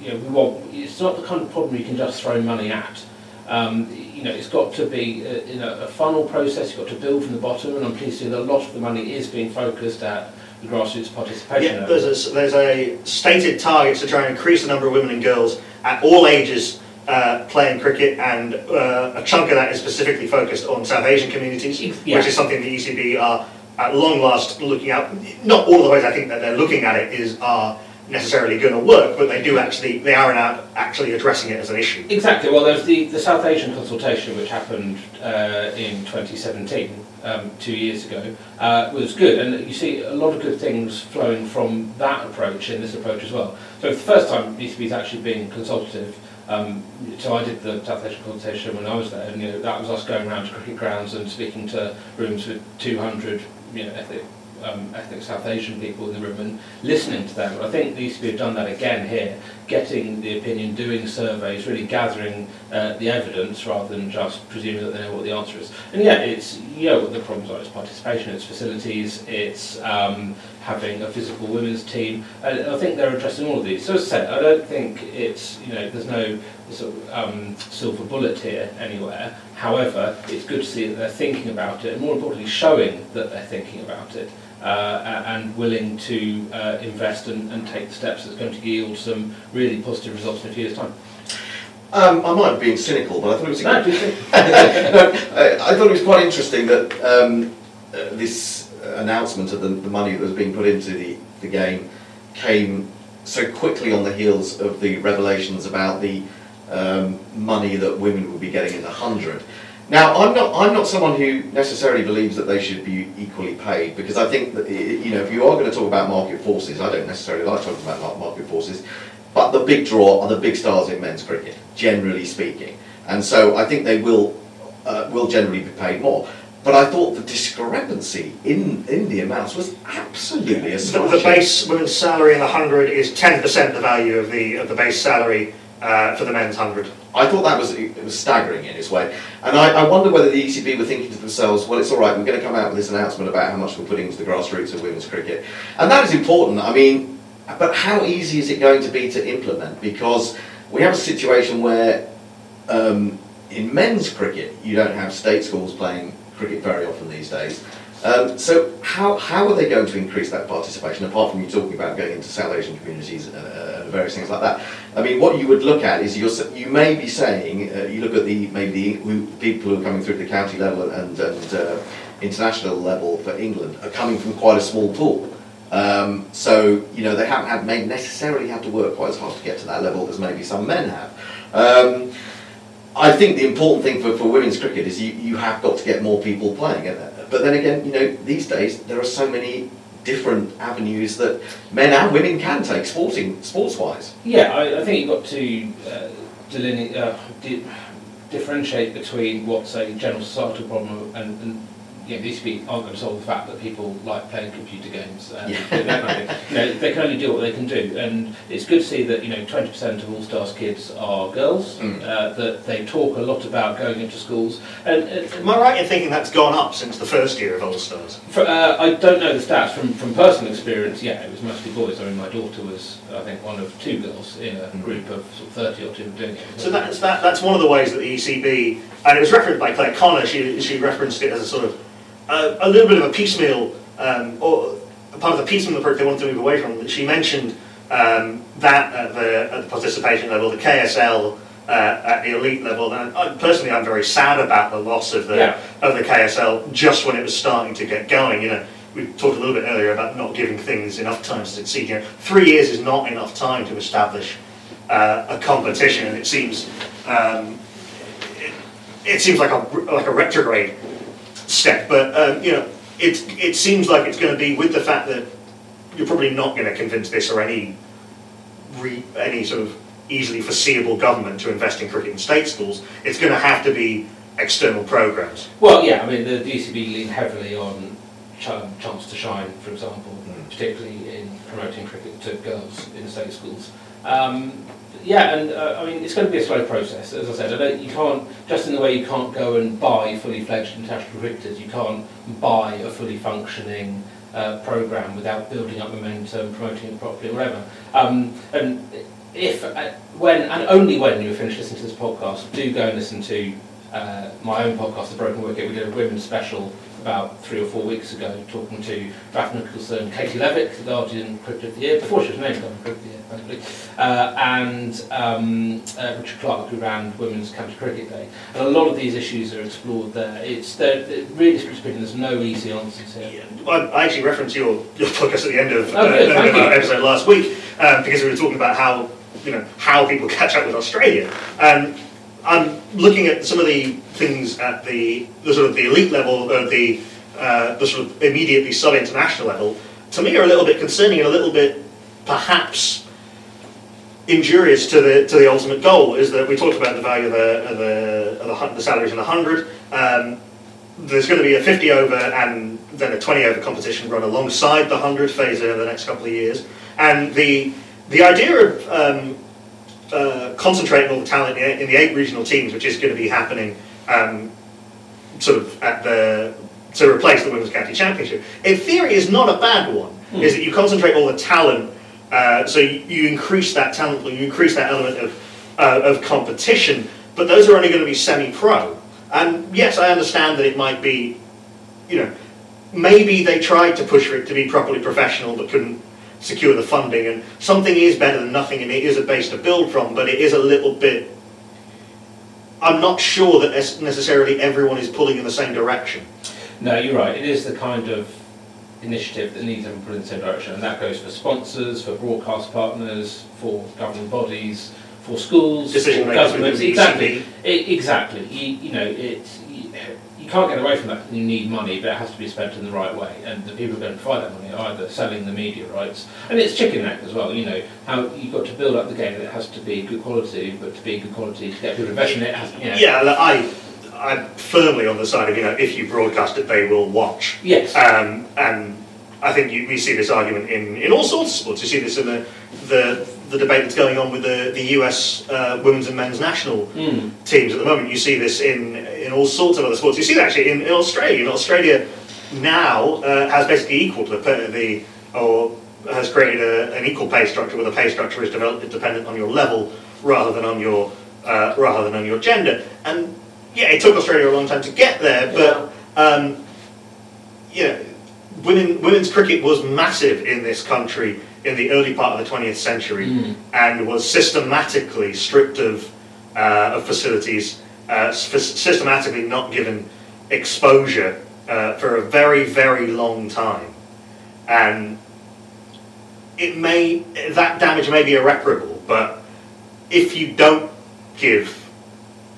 you know, want, it's not the kind of problem you can just throw money at. Um, you know, it's got to be a, in a, a funnel process. You've got to build from the bottom, and I'm pleased to see that a lot of the money is being focused at the grassroots participation. Yeah, there's a, there's a stated target to try and increase the number of women and girls at all ages uh, playing cricket, and uh, a chunk of that is specifically focused on South Asian communities, Yeah. which is something the ECB are at long last looking at. Not all the ways I think that they're looking at it is are necessarily going to work, but they do actually they are now actually addressing it as an issue. Exactly. Well, there's the, the South Asian consultation which happened uh, in 2017, um, two years ago uh, was good, and you see a lot of good things flowing from that approach in this approach as well. So for the first time, ECB is actually being consultative. Um, so I did the South Asian consultation when I was there, and you know, that was us going around to cricket grounds and speaking to rooms with 200 you know, ethnic um, ethnic South Asian people in the room and listening to them. I think the ECB have done that again here, getting the opinion, doing surveys, really gathering uh, the evidence rather than just presuming that they know what the answer is. And yeah, it's you know what the problems are. It's participation, it's facilities, it's um, having a physical women's team. And I think they're addressing all of these. So as I said, I don't think it's you know there's no sort of um, silver bullet here anywhere. However, it's good to see that they're thinking about it, and more importantly, showing that they're thinking about it uh, and willing to uh, invest and, and take the steps that's going to yield some really positive results in a few years' time. Um, I might have been cynical, but I thought it was. No, I, I thought it was quite interesting that um, uh, this announcement of the, the money that was being put into the, the game came so quickly on the heels of the revelations about the um, money that women would be getting in the hundred. Now, I'm not, I'm not someone who necessarily believes that they should be equally paid because I think that, you know, if you are going to talk about market forces, I don't necessarily like talking about market forces, but the big draw are the big stars in men's cricket, generally speaking. And so I think they will, uh, will generally be paid more. But I thought the discrepancy in, in the amounts was absolutely The, astonishing. the base women's salary in the 100 is 10% the value of the, of the base salary uh, for the men's 100. I thought that was it was staggering in its way, and I, I wonder whether the ECB were thinking to themselves, well, it's all right, we're going to come out with this announcement about how much we're putting into the grassroots of women's cricket, and that is important. I mean, but how easy is it going to be to implement? Because we have a situation where um, in men's cricket you don't have state schools playing cricket very often these days. Um, so how, how are they going to increase that participation apart from you talking about going into South Asian communities and uh, uh, various things like that? I mean, what you would look at is you're, you may be saying uh, you look at the maybe the who, people who are coming through the county level and, and uh, international level for England are coming from quite a small pool. Um, so you know they haven't had may necessarily have to work quite as hard to get to that level as maybe some men have. Um, I think the important thing for, for women's cricket is you, you have got to get more people playing. And, But then again, you know, these days there are so many different avenues that men and women can take sporting sports wise. Yeah, I, I think you've got to uh, deline- uh, di- differentiate between what's a general societal problem and, and you know, these people aren't going to solve the fact that people like playing computer games. And Yeah. that kind of thing. you know, they can only do what they can do, and it's good to see that you know 20% of All Stars kids are girls. Mm. Uh, that they talk a lot about going into schools, and, and Am I right in thinking that's gone up since the first year of All Stars? For, uh, I don't know the stats from, from personal experience. Yeah, it was mostly boys. I mean, my daughter was, I think, one of two girls in a group of sort of thirty or two doing it. So that's, that, that's one of the ways that the ECB, and it was referenced by Clare Connor, she, she referenced it as a sort of, a little bit of a piecemeal, um, or a part of the piecemeal approach they wanted to move away from. That she mentioned um, that at the, at the participation level, the KSL uh, at the elite level, and I, personally I'm very sad about the loss of the, Yeah. of the KSL just when it was starting to get going, you know. We talked a little bit earlier about not giving things enough time to succeed. You know, three years is not enough time to establish uh, a competition, and it seems um, it, it seems like a like a retrograde step. But um, you know, it it seems like it's going to be with the fact that you're probably not going to convince this or any re, any sort of easily foreseeable government to invest in cricket in state schools. It's going to have to be external programs. Well, yeah, I mean, the, ECB lean heavily on ch- chance to shine, for example, Mm. particularly in promoting cricket to girls in state schools. Um, yeah, and uh, I mean, it's going to be a slow process. As I said, I you can't, just in the way you can't go and buy fully fledged international cricketers, you can't buy a fully functioning uh, programme without building up momentum, promoting it properly, whatever. Um, and if, uh, when, and only when you finish listening to this podcast, do go and listen to uh, my own podcast, The Broken Wicket. We did a women's special about three or four weeks ago, talking to Raf Nicholson, Katie Levick, the Guardian Cricket of the Year, before she was named Guardian Cricket of the Year, thankfully, uh, and um, uh, Richard Clark, who ran Women's County Cricket Day. And a lot of these issues are explored there. It's they're really speaking, there's no easy answers here. I I actually referenced your, your podcast at the end of, Oh, good, uh, thank of our episode last week um, because we were talking about how you know how people catch up with Australia. Um, I'm looking at some of the things at the, the sort of the elite level or the uh, the sort of immediately sub-international level, to me are a little bit concerning and a little bit perhaps injurious to the to the ultimate goal. Is that we talked about the value of the of the, of the, the salaries in the hundred. Um, there's going to be a 50 over and then a 20 over competition run alongside the 100 phase over the next couple of years. And the the idea of um, uh, concentrating all the talent in, the eight regional teams, which is going to be happening um, sort of at the to replace the Women's County Championship, in theory, is not a bad one. Is that you concentrate all the talent, uh, so you, you increase that talent pool, you increase that element of uh, of competition, but those are only going to be semi-pro. And yes, I understand that it might be, you know, maybe they tried to push for it to be properly professional but couldn't secure the funding. And something is better than nothing, and it is a base to build from, but it is a little bit. I'm not sure that necessarily everyone is pulling in the same direction. No, you're right. It is the kind of initiative that needs to be put in the same direction, and that goes for sponsors, for broadcast partners, for governing bodies, for schools, Decision for governments. Exactly. ECB. I- exactly. You, you know, it's you, you can't get away from that. You need money, but it has to be spent in the right way, and the people who are going to provide that money are either selling the media rights, and it's chicken neck as well. You know, how you've got to build up the game. It has to be good quality, but to be good quality, to get people to invest in it, it has, you know, Yeah, look, I, I'm firmly on the side of, you know, if you broadcast it, they will watch. Yes. Um, and I think you, we see this argument in, in all sorts of sports. You see this in the, the, the debate that's going on with the, the US uh, women's and men's national Mm. teams at the moment. You see this in, in all sorts of other sports. You see that actually in, in Australia. In Australia now uh, has basically equal to the, the or has created a, an equal pay structure where the pay structure is developed dependent on your level rather than on your uh, rather than on your gender. And yeah, it took Australia a long time to get there, but um, you know, women women's cricket was massive in this country in the early part of the 20th century Mm. and was systematically stripped of, uh, of facilities, uh, systematically not given exposure uh, for a very, very long time. And it may, that damage may be irreparable, but if you don't give,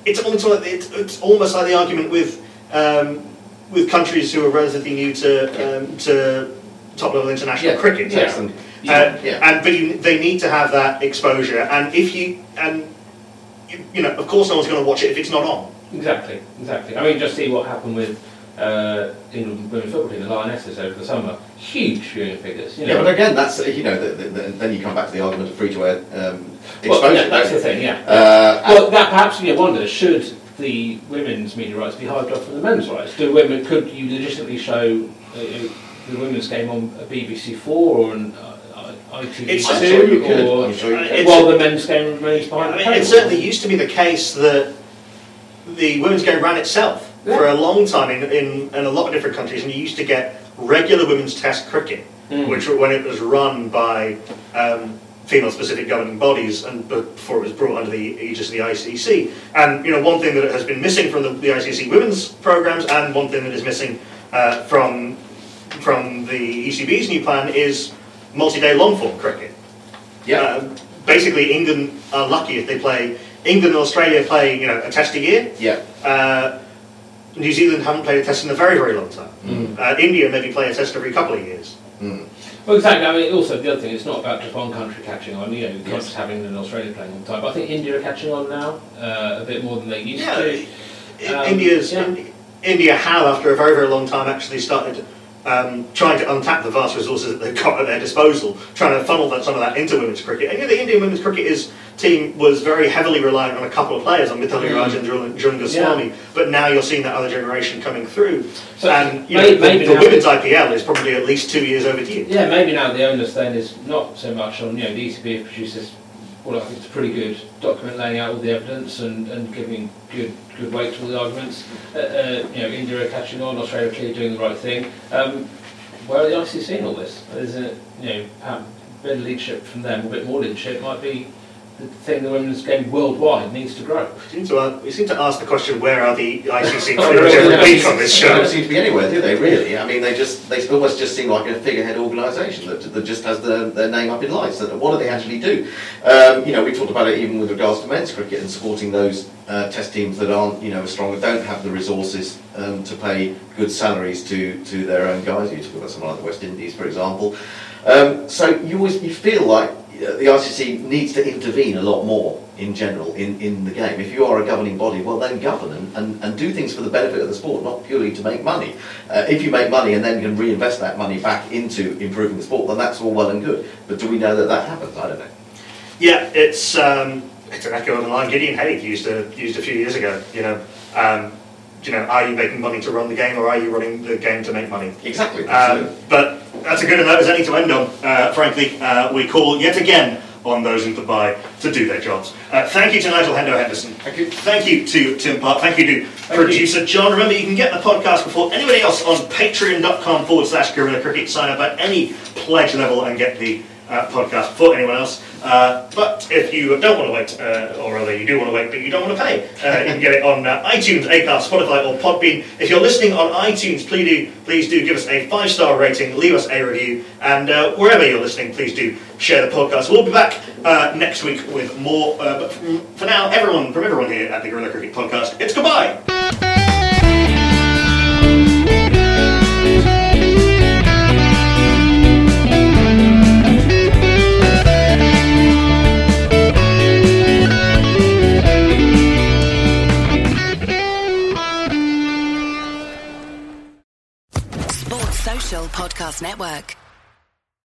it's almost like, it's, it's almost like the argument with, um, with countries who are relatively new to, um, to top level international Yeah, cricket. yeah. Yes, and, Uh, yeah. And but you, they need to have that exposure, and if you and you, you know, of course, no one's going to watch it if it's not on. Exactly, exactly. I mean, just see what happened with uh, England women's football team, the Lionesses, over the summer. Huge viewing figures. You know. Yeah, but again, that's uh, you know, the, the, the, then you come back to the argument of free to air um, exposure. well, yeah, that's the thing. Yeah. Uh, well, that perhaps be a wonder. Should the women's media rights be hived off from the men's rights? Do women? Could you legitimately show uh, the women's game on a BBC Four or an uh, ITV It's- I'm you Two, could. or I'm sure you could. it's- while the men's game remains behind I the mean, it certainly used to be the case that the women's game ran itself Yeah. for a long time in, in, in a lot of different countries, and you used to get regular women's Test cricket, Mm. which when it was run by um, female-specific governing bodies, and before it was brought under the aegis of the ICC. And you know, one thing that has been missing from the, the ICC women's programs, and one thing that is missing uh, from from the ECB's new plan is multi-day long-form cricket. yeah. Um, basically, England are lucky if they play. England and Australia play, you know, a test a year. yeah. Uh, New Zealand haven't played a test in a very, very long time. Mm. Uh, India maybe play a test every couple of years. Mm. Well, exactly. I mean, also the other thing, it's not about just one country catching on. You know, you can't Yes. just having an Australia playing all the time. But I think India are catching on now uh, a bit more than they used Yeah, to. I- Um, India's yeah. Indi- India have, after a very, very long time, actually started um, trying to untap the vast resources that they've got at their disposal, trying to funnel that, some of that into women's cricket. And you know, the Indian women's cricket is, team was very heavily reliant on a couple of players, on Mithali Mm. Raj and Jhulan Goswami, but now you're seeing that other generation coming through. So and you may- know, the, maybe the now- women's IPL is probably at least two years overdue. Yeah, maybe now the onus then is not so much on, you know, the ECB this, well, I think it's a pretty good document laying out all the evidence and, and giving good good weight to all the arguments. Uh, uh, you know, India are catching on, Australia clearly doing the right thing. Um, where are the ICC in all this? Isn't it, you know, perhaps a bit of leadership from them, a bit more leadership might be the thing the women's game worldwide needs to grow. We seem to, uh, we seem to ask the question, where are the ICC Oh, players really? ever repeat on this They don't seem to be anywhere, do they? Really? I mean, they just they almost just seem like a figurehead organisation that, that just has their, their name up in lights. And what do they actually do? Um, you know, we talked about it even with regards to men's cricket and supporting those uh, test teams that aren't you know as strong, that don't have the resources um, to pay good salaries to to their own guys. You talk about someone like the West Indies, for example. Um, so you always you feel like the ICC needs to intervene a lot more in general in, in the game. If you are a governing body, well then govern and, and, and do things for the benefit of the sport, not purely to make money. Uh, if you make money and then can reinvest that money back into improving the sport, then that's all well and good. But do we know that that happens? I don't know. Yeah, it's um, it's an echo of the line Gideon Haigh used a, used a few years ago. You know, um, you know, are you making money to run the game, or are you running the game to make money? Exactly. Um, but that's a good note as any to end on. Uh, frankly, uh, we call yet again on those in Dubai to do their jobs. Uh, thank you to Nigel Hendo Henderson. Thank you. Thank you to Tim Park. Thank you to producer John. Remember, you can get the podcast before anybody else on patreon.com forward slash Guerilla Cricket. Sign up at any pledge level and get the uh, podcast before anyone else. Uh, but if you don't want to wait, uh, or rather you do want to wait, but you don't want to pay, uh, you can get it on uh, iTunes, Acast, Spotify, or Podbean. If you're listening on iTunes, please do, please do give us a five star rating, leave us a review, and uh, wherever you're listening, please do share the podcast. We'll be back next week with more. But for now, everyone from everyone here at the Guerilla Cricket Podcast, it's goodbye. Podcast Network.